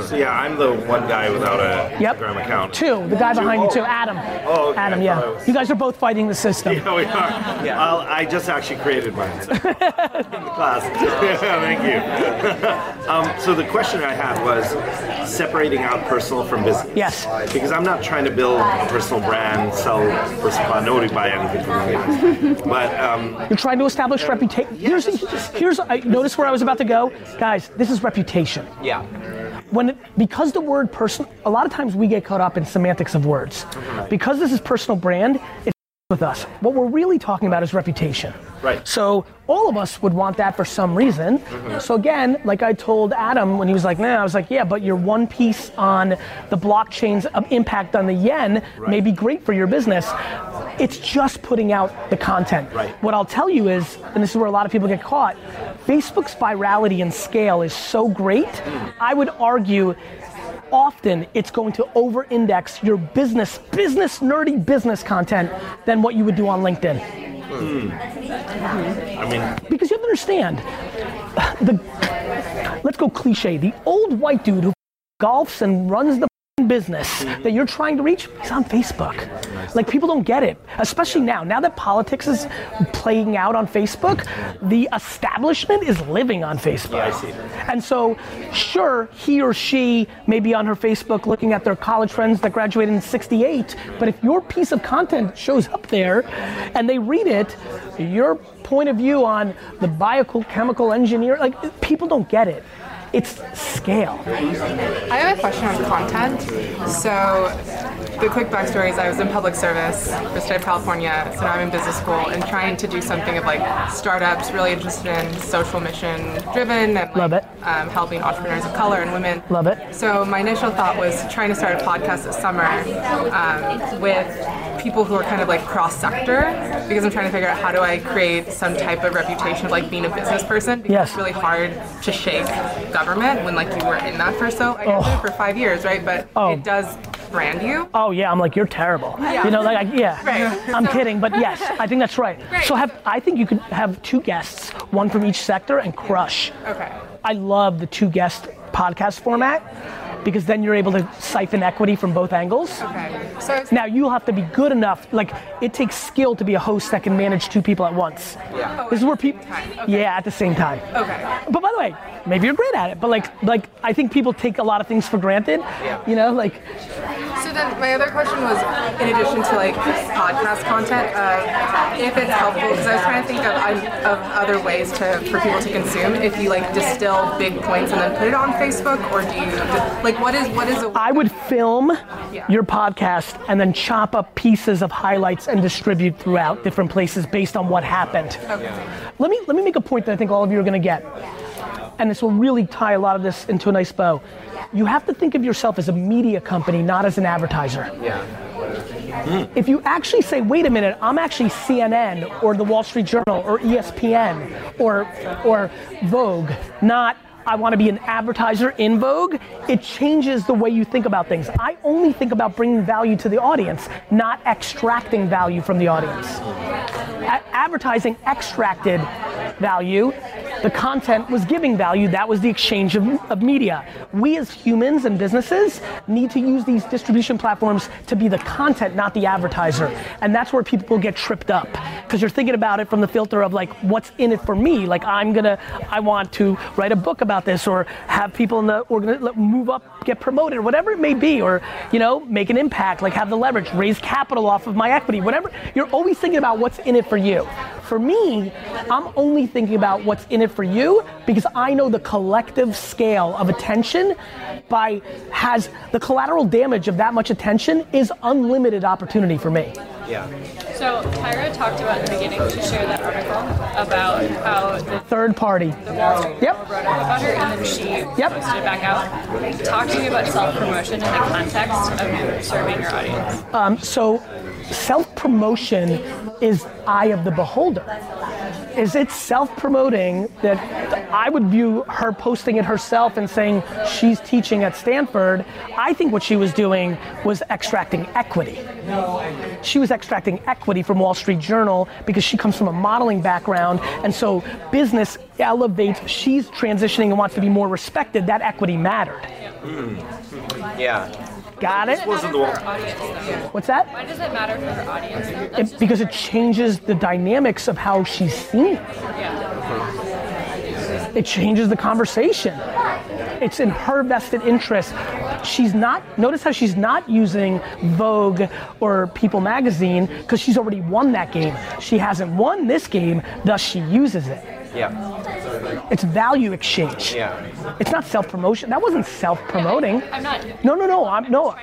So yeah, I'm the one guy without a Yep. Instagram account. Two, the guy behind you too, Adam. Oh, okay. Adam, yeah. was- You guys are both fighting the system. Yeah, we are. Yeah. I'll, I just actually created mine. So. In the class. Thank you. um, so the question I had was separating out personal from business. Yes. Because I'm not trying to build a personal brand, sell personal. Nobody buy anything from me. But um, You're trying to establish reputation. Here's, here's. I notice where I was about to go, guys. This is reputation. Yeah. when it, because the word person a lot of times we get caught up in semantics of words because this is personal brand it's with us. What we're really talking about is reputation. Right. so all of us would want that for some reason. So again like i told adam when he was like nah i was like yeah but your one piece on the blockchain's um, impact on the yen may be great for your business. It's just putting out the content. Right. what i'll tell you is and this is where a lot of people get caught facebook's virality and scale is so great. I would argue often it's going to over index your business business nerdy business content than what you would do on linkedin. Hmm. I mean, because you have to understand the let's go cliche the old white dude who golfs and runs the business that you're trying to reach is on facebook. Like people don't get it especially now. Now that politics is playing out on facebook the establishment is living on facebook. And so sure he or she may be on her facebook looking at their college friends that graduated in 68 but if your piece of content shows up there and they read it your point of view on the biochemical engineer like people don't get it it's scale I have a question on content. So, the quick backstory is I was in public service for the state of California, so now I'm in business school and trying to do something of like startups, really interested in social mission driven and Love it. um, helping entrepreneurs of color and women. Love it. So, my initial thought was trying to start a podcast this summer um, with people who are kind of like cross sector because I'm trying to figure out how do I create some type of reputation of like being a business person because Yes. it's really hard to shake government when like you were in that for so I Oh. for five years, right? But oh. it does brand you. Oh yeah, I'm like you're terrible. Yeah. You know, like I, yeah. Right. I'm kidding, but yes, I think that's right. Right. So have I think you could have two guests, one from each sector, and crush. Okay. I love the two guest podcast format because then you're able to siphon equity from both angles. Okay. So Now you'll have to be good enough. Like it takes skill to be a host that can manage two people at once. Yeah. This is where people. Yeah, at the same time. Okay. But by the way, maybe you're great at it. But like, like I think people take a lot of things for granted. Yeah. You know, like So then my other question was, in addition to like podcast content, uh, if it's helpful, because I was trying to think of, of other ways to for people to consume. If you like distill big points and then put it on Facebook, or do you like what is what is a I would film your podcast and then chop up pieces of highlights and distribute throughout different places based on what happened. Let me let me make a point that I think all of you are going to get. And this will really tie a lot of this into a nice bow. you have to think of yourself as a media company, not as an advertiser. Yeah. Hmm. If you actually say, wait a minute, I'm actually CNN or the Wall Street Journal or ESPN or, or Vogue, not I want to be an advertiser in Vogue, it changes the way you think about things. I only think about bringing value to the audience, not extracting value from the audience. A- advertising extracted value. The content was giving value. That was the exchange of, of media. We as humans and businesses need to use these distribution platforms to be the content, not the advertiser. And that's where people get tripped up. Because you're thinking about it from the filter of like, what's in it for me? Like, I'm gonna, I want to write a book about this or have people in the organi- move up, get promoted, or whatever it may be, or, you know, make an impact, like have the leverage, raise capital off of my equity, whatever. You're always thinking about what's in it for you. For me, I'm only thinking about what's in it for you because I know the collective scale of attention by has the collateral damage of that much attention is unlimited opportunity for me. Yeah. So Tyra talked about in the beginning to share that article about how the Third party. the Wall Street Yep. Journal wrote about her and then she posted it back out. Talk to me about self-promotion in the context of serving your audience. Um, so self-promotion is eye of the beholder. Is it self-promoting that I would view her posting it herself and saying she's teaching at Stanford? I think what she was doing was extracting equity. She was extracting equity from Wall Street Journal because she comes from a modeling background, and so business elevates. She's transitioning and wants to be more respected. That equity mattered. Hmm. Yeah. Got it? Why does it matter for her audience, though? What's that? Why does it matter for her audience? That's It, because it changes the dynamics of how she's seen. It changes the conversation. It's in her vested interest. She's not, notice how she's not using Vogue or People magazine because she's already won that game. She hasn't won this game, thus she uses it. Yeah. It's value exchange. Yeah. It's not self-promotion. That wasn't self-promoting. I'm not. No, no, no. I'm no,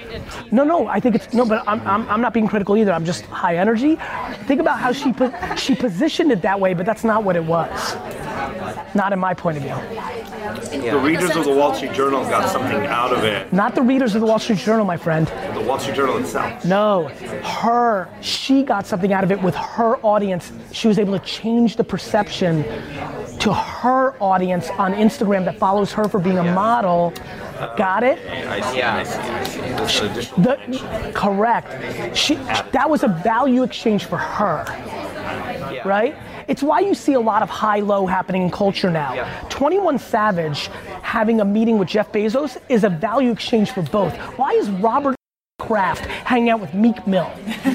no, no. I think it's no, but I'm, I'm, I'm not being critical either. I'm just high energy. Think about how she put she positioned it that way, but that's not what it was. Not in my point of view. The readers of the Wall Street Journal got something out of it. Not the readers of the Wall Street Journal, my friend. The Wall Street Journal itself. No, her. She got something out of it with her audience. She was able to change the perception to her audience on Instagram that follows her for being a model. Got it? I see. I see. I see. Additional The, correct. She, that was a value exchange for her. Right? It's why you see a lot of high-low happening in culture now. 21 Savage having a meeting with Jeff Bezos is a value exchange for both. Why is Robert Kraft hanging out with Meek Mill?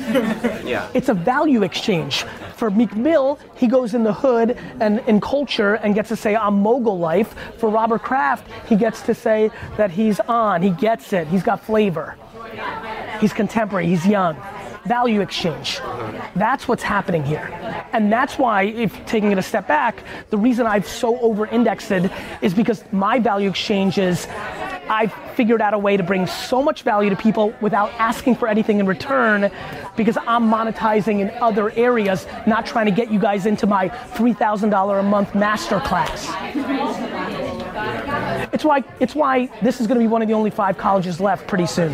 Yeah. It's a value exchange. For Meek Mill, he goes in the hood and in culture and gets to say, I'm mogul life. For Robert Kraft, he gets to say that he's on, he gets it, he's got flavor. He's contemporary, he's young. Value exchange. That's what's happening here. And that's why, if taking it a step back, the reason I've so over indexed is because my value exchange is I've figured out a way to bring so much value to people without asking for anything in return because I'm monetizing in other areas, not trying to get you guys into my $3,000 a month masterclass. It's why, it's why this is going to be one of the only five colleges left pretty soon.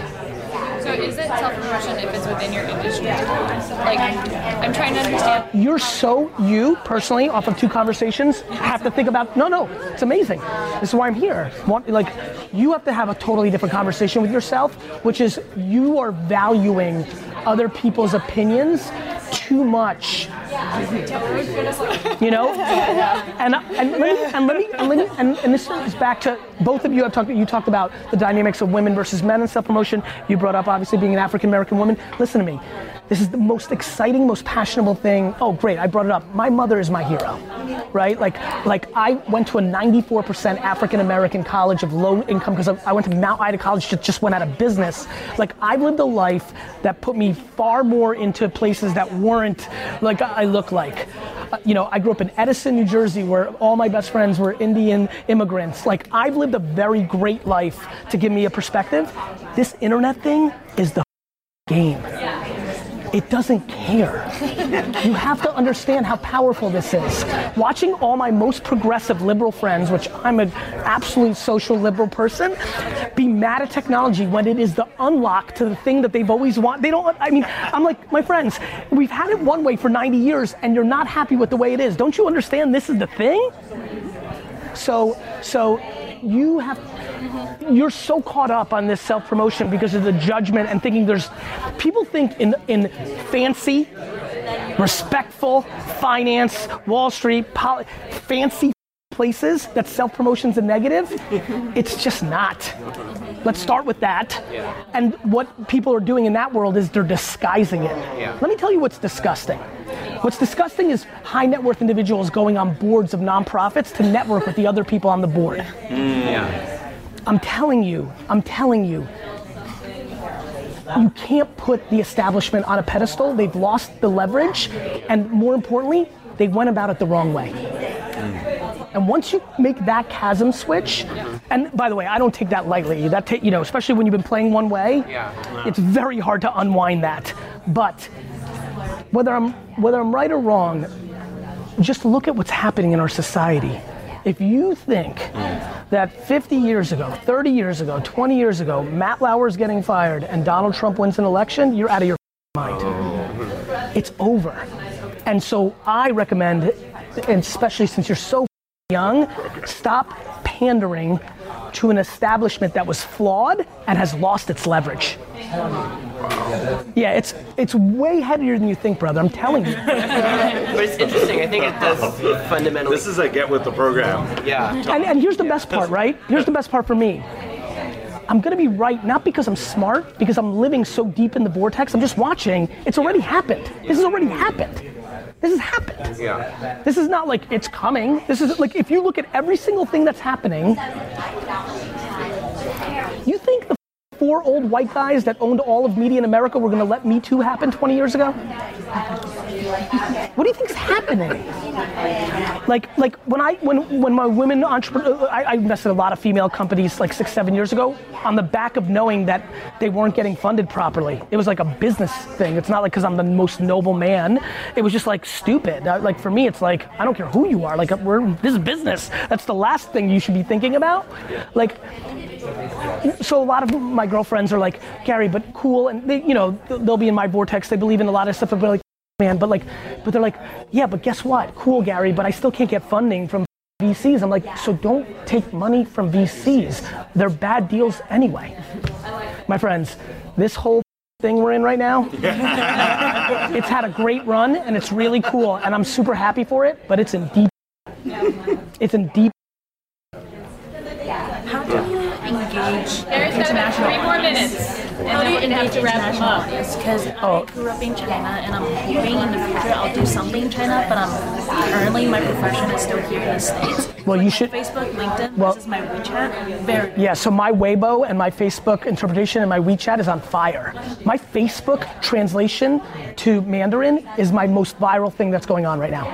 So is it self-promotion if it's within your industry? Like, I'm trying to understand. You're so, you personally, off of two conversations, have to think about, no, no, it's amazing. This is why I'm here. Want, like, you have to have a totally different conversation with yourself, which is you are valuing other people's opinions too much. You know? And, and, let me, and let me, and let me, and, and this is back to both of you have talked, you talked about the dynamics of women versus men in self-promotion. You brought up obviously being an African-American woman. Listen to me. This is the most exciting, most passionable thing. Oh, great, I brought it up. My mother is my hero, right? Like, like I went to a 94% African-American college of low income because I went to Mount Ida College, just, just went out of business. Like, I've lived a life that put me far more into places that weren't like I look like. Uh, you know, I grew up in Edison, New Jersey, where all my best friends were Indian immigrants. Like, I've lived a very great life to give me a perspective. This internet thing is the game. It doesn't care. You have to understand how powerful this is. Watching all my most progressive liberal friends, which I'm an absolute social liberal person, be mad at technology when it is the unlock to the thing that they've always wanted. They don't, I mean, I'm like, my friends, we've had it one way for 90 years and you're not happy with the way it is. Don't you understand this is the thing? So, so you have, you're so caught up on this self promotion because of the judgment and thinking there's, people think in, in fancy, respectful, finance, Wall Street, poli- fancy places that self promotion's a negative. It's just not. Let's start with that. And what people are doing in that world is they're disguising it. Yeah. Let me tell you what's disgusting. What's disgusting is high net worth individuals going on boards of nonprofits to network with the other people on the board. Mm, yeah. I'm telling you, I'm telling you, you can't put the establishment on a pedestal. They've lost the leverage, and more importantly, they went about it the wrong way. Mm. And once you make that chasm switch, and by the way, I don't take that lightly. That ta- you know, especially when you've been playing one way, Yeah. it's very hard to unwind that. But whether I'm whether I'm right or wrong, just look at what's happening in our society. If you think that 50 years ago, 30 years ago, 20 years ago, Matt Lauer's getting fired and Donald Trump wins an election, you're out of your mind. It's over. And so I recommend, and especially since you're so young, stop pandering to an establishment that was flawed and has lost its leverage. Yeah, it's it's way heavier than you think, brother. I'm telling you. but it's interesting. I think it does fundamentally. This is a get with the program. Yeah. And, and here's the best part, right? Here's the best part for me. I'm gonna be right, not because I'm smart, because I'm living so deep in the vortex. I'm just watching. It's already happened. This has already happened. This has happened. Yeah. This is not like it's coming. This is like if you look at every single thing that's happening, you think the four old white guys that owned all of media in America were gonna let Me Too happen 20 years ago? What do you think's happening? Like, like when I when when my women entrepreneur, I, I invested in a lot of female companies like six seven years ago on the back of knowing that they weren't getting funded properly. It was like a business thing. It's not like because I'm the most noble man. It was just like stupid. Uh, Like for me, it's like I don't care who you are. Like we're this is business. That's the last thing you should be thinking about. Like so a lot of my girlfriends are like Gary, but cool, and they, you know, they'll be in my vortex. They believe in a lot of stuff, but like, man, but like, but they're like, yeah, but guess what? Cool, Gary, but I still can't get funding from VCs. I'm like, so don't take money from VCs. They're bad deals anyway. My friends, this whole thing we're in right now, it's had a great run and it's really cool, and I'm super happy for it. But it's in deep. It's in deep. How do you engage There's international three more minutes. And How do then you we're have engage to wrap them international up. audience? Because uh, Oh. I grew up in China and I'm hoping in the future I'll do something in China, but I'm currently my profession is still here in the States. Well, you should. Facebook, LinkedIn, Well- this is my WeChat. Very Yeah, so my Weibo and my Facebook interpretation and my WeChat is on fire. My Facebook translation to Mandarin is my most viral thing that's going on right now.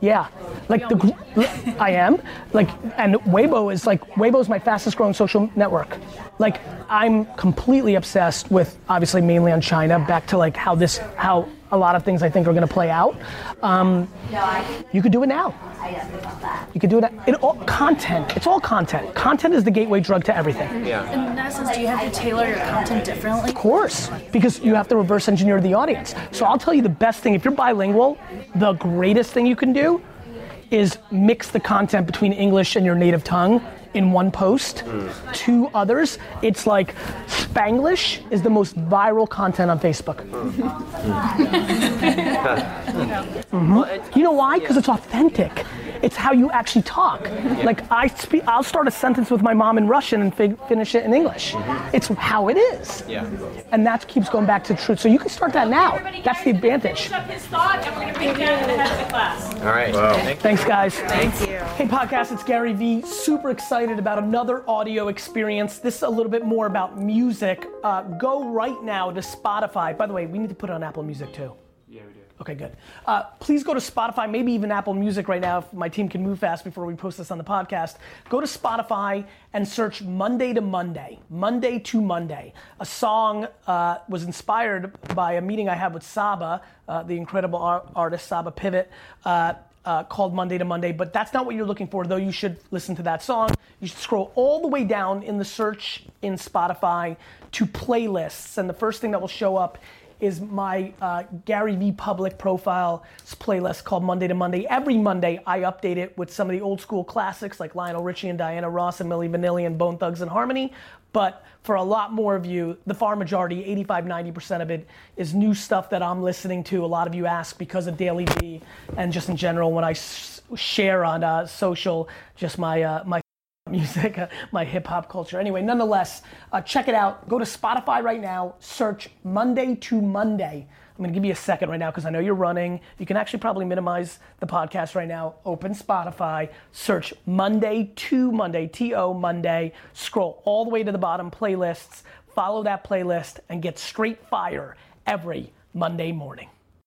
Yeah, like the I am like, and Weibo is like Weibo is my fastest growing social network. Like I'm completely obsessed with obviously mainly on China. Back to like how this how a lot of things I think are going to play out. Um, you could do it now. You could do it. It all content. It's all content. Content is the gateway drug to everything. In that sense, do you have to tailor your content differently? Of course, because you have to reverse engineer the audience. So I'll tell you the best thing if you're bilingual, the greatest thing you can do is mix the content between English and your native tongue in one post to others. It's like Spanglish is the most viral content on Facebook. Mhm. You know why? Because it's authentic. It's how you actually talk. Like I speak, I'll start a sentence with my mom in Russian and fig- finish it in English. It's how it is. Yeah. And that keeps going back to truth. So you can start that now. That's the advantage. up his thought, and we're going to bring him to the head of the. All right. Thanks, guys. Thank you. Hey, podcast, it's Gary Vee. Super excited about another audio experience. This is a little bit more about music. Uh, go right now to Spotify. By the way, we need to put it on Apple Music too. Okay, good. Uh, please go to Spotify, maybe even Apple Music right now if my team can move fast before we post this on the podcast. Go to Spotify and search Monday to Monday. Monday to Monday. A song uh, was inspired by a meeting I had with Saba, uh, the incredible ar- artist Saba Pivot. Uh, uh, called Monday to Monday, but that's not what you're looking for, though you should listen to that song. You should scroll all the way down in the search in Spotify to playlists, and the first thing that will show up is my uh, Gary Vee Public profile playlist called Monday to Monday. Every Monday, I update it with some of the old school classics like Lionel Richie and Diana Ross and Milli Vanilli and Bone Thugs and Harmony. But for a lot more of you, the far majority, 85, 90% of it, is new stuff that I'm listening to. A lot of you ask because of Daily V and just in general when I s- share on uh, social, just my uh, my music, my hip hop culture. Anyway, nonetheless, uh, check it out. Go to Spotify right now, search Monday to Monday. I'm gonna give you a second right now because I know you're running. You can actually probably minimize the podcast right now. Open Spotify, search Monday to Monday, T O Monday, scroll all the way to the bottom, playlists, follow that playlist, and get straight fire every Monday morning.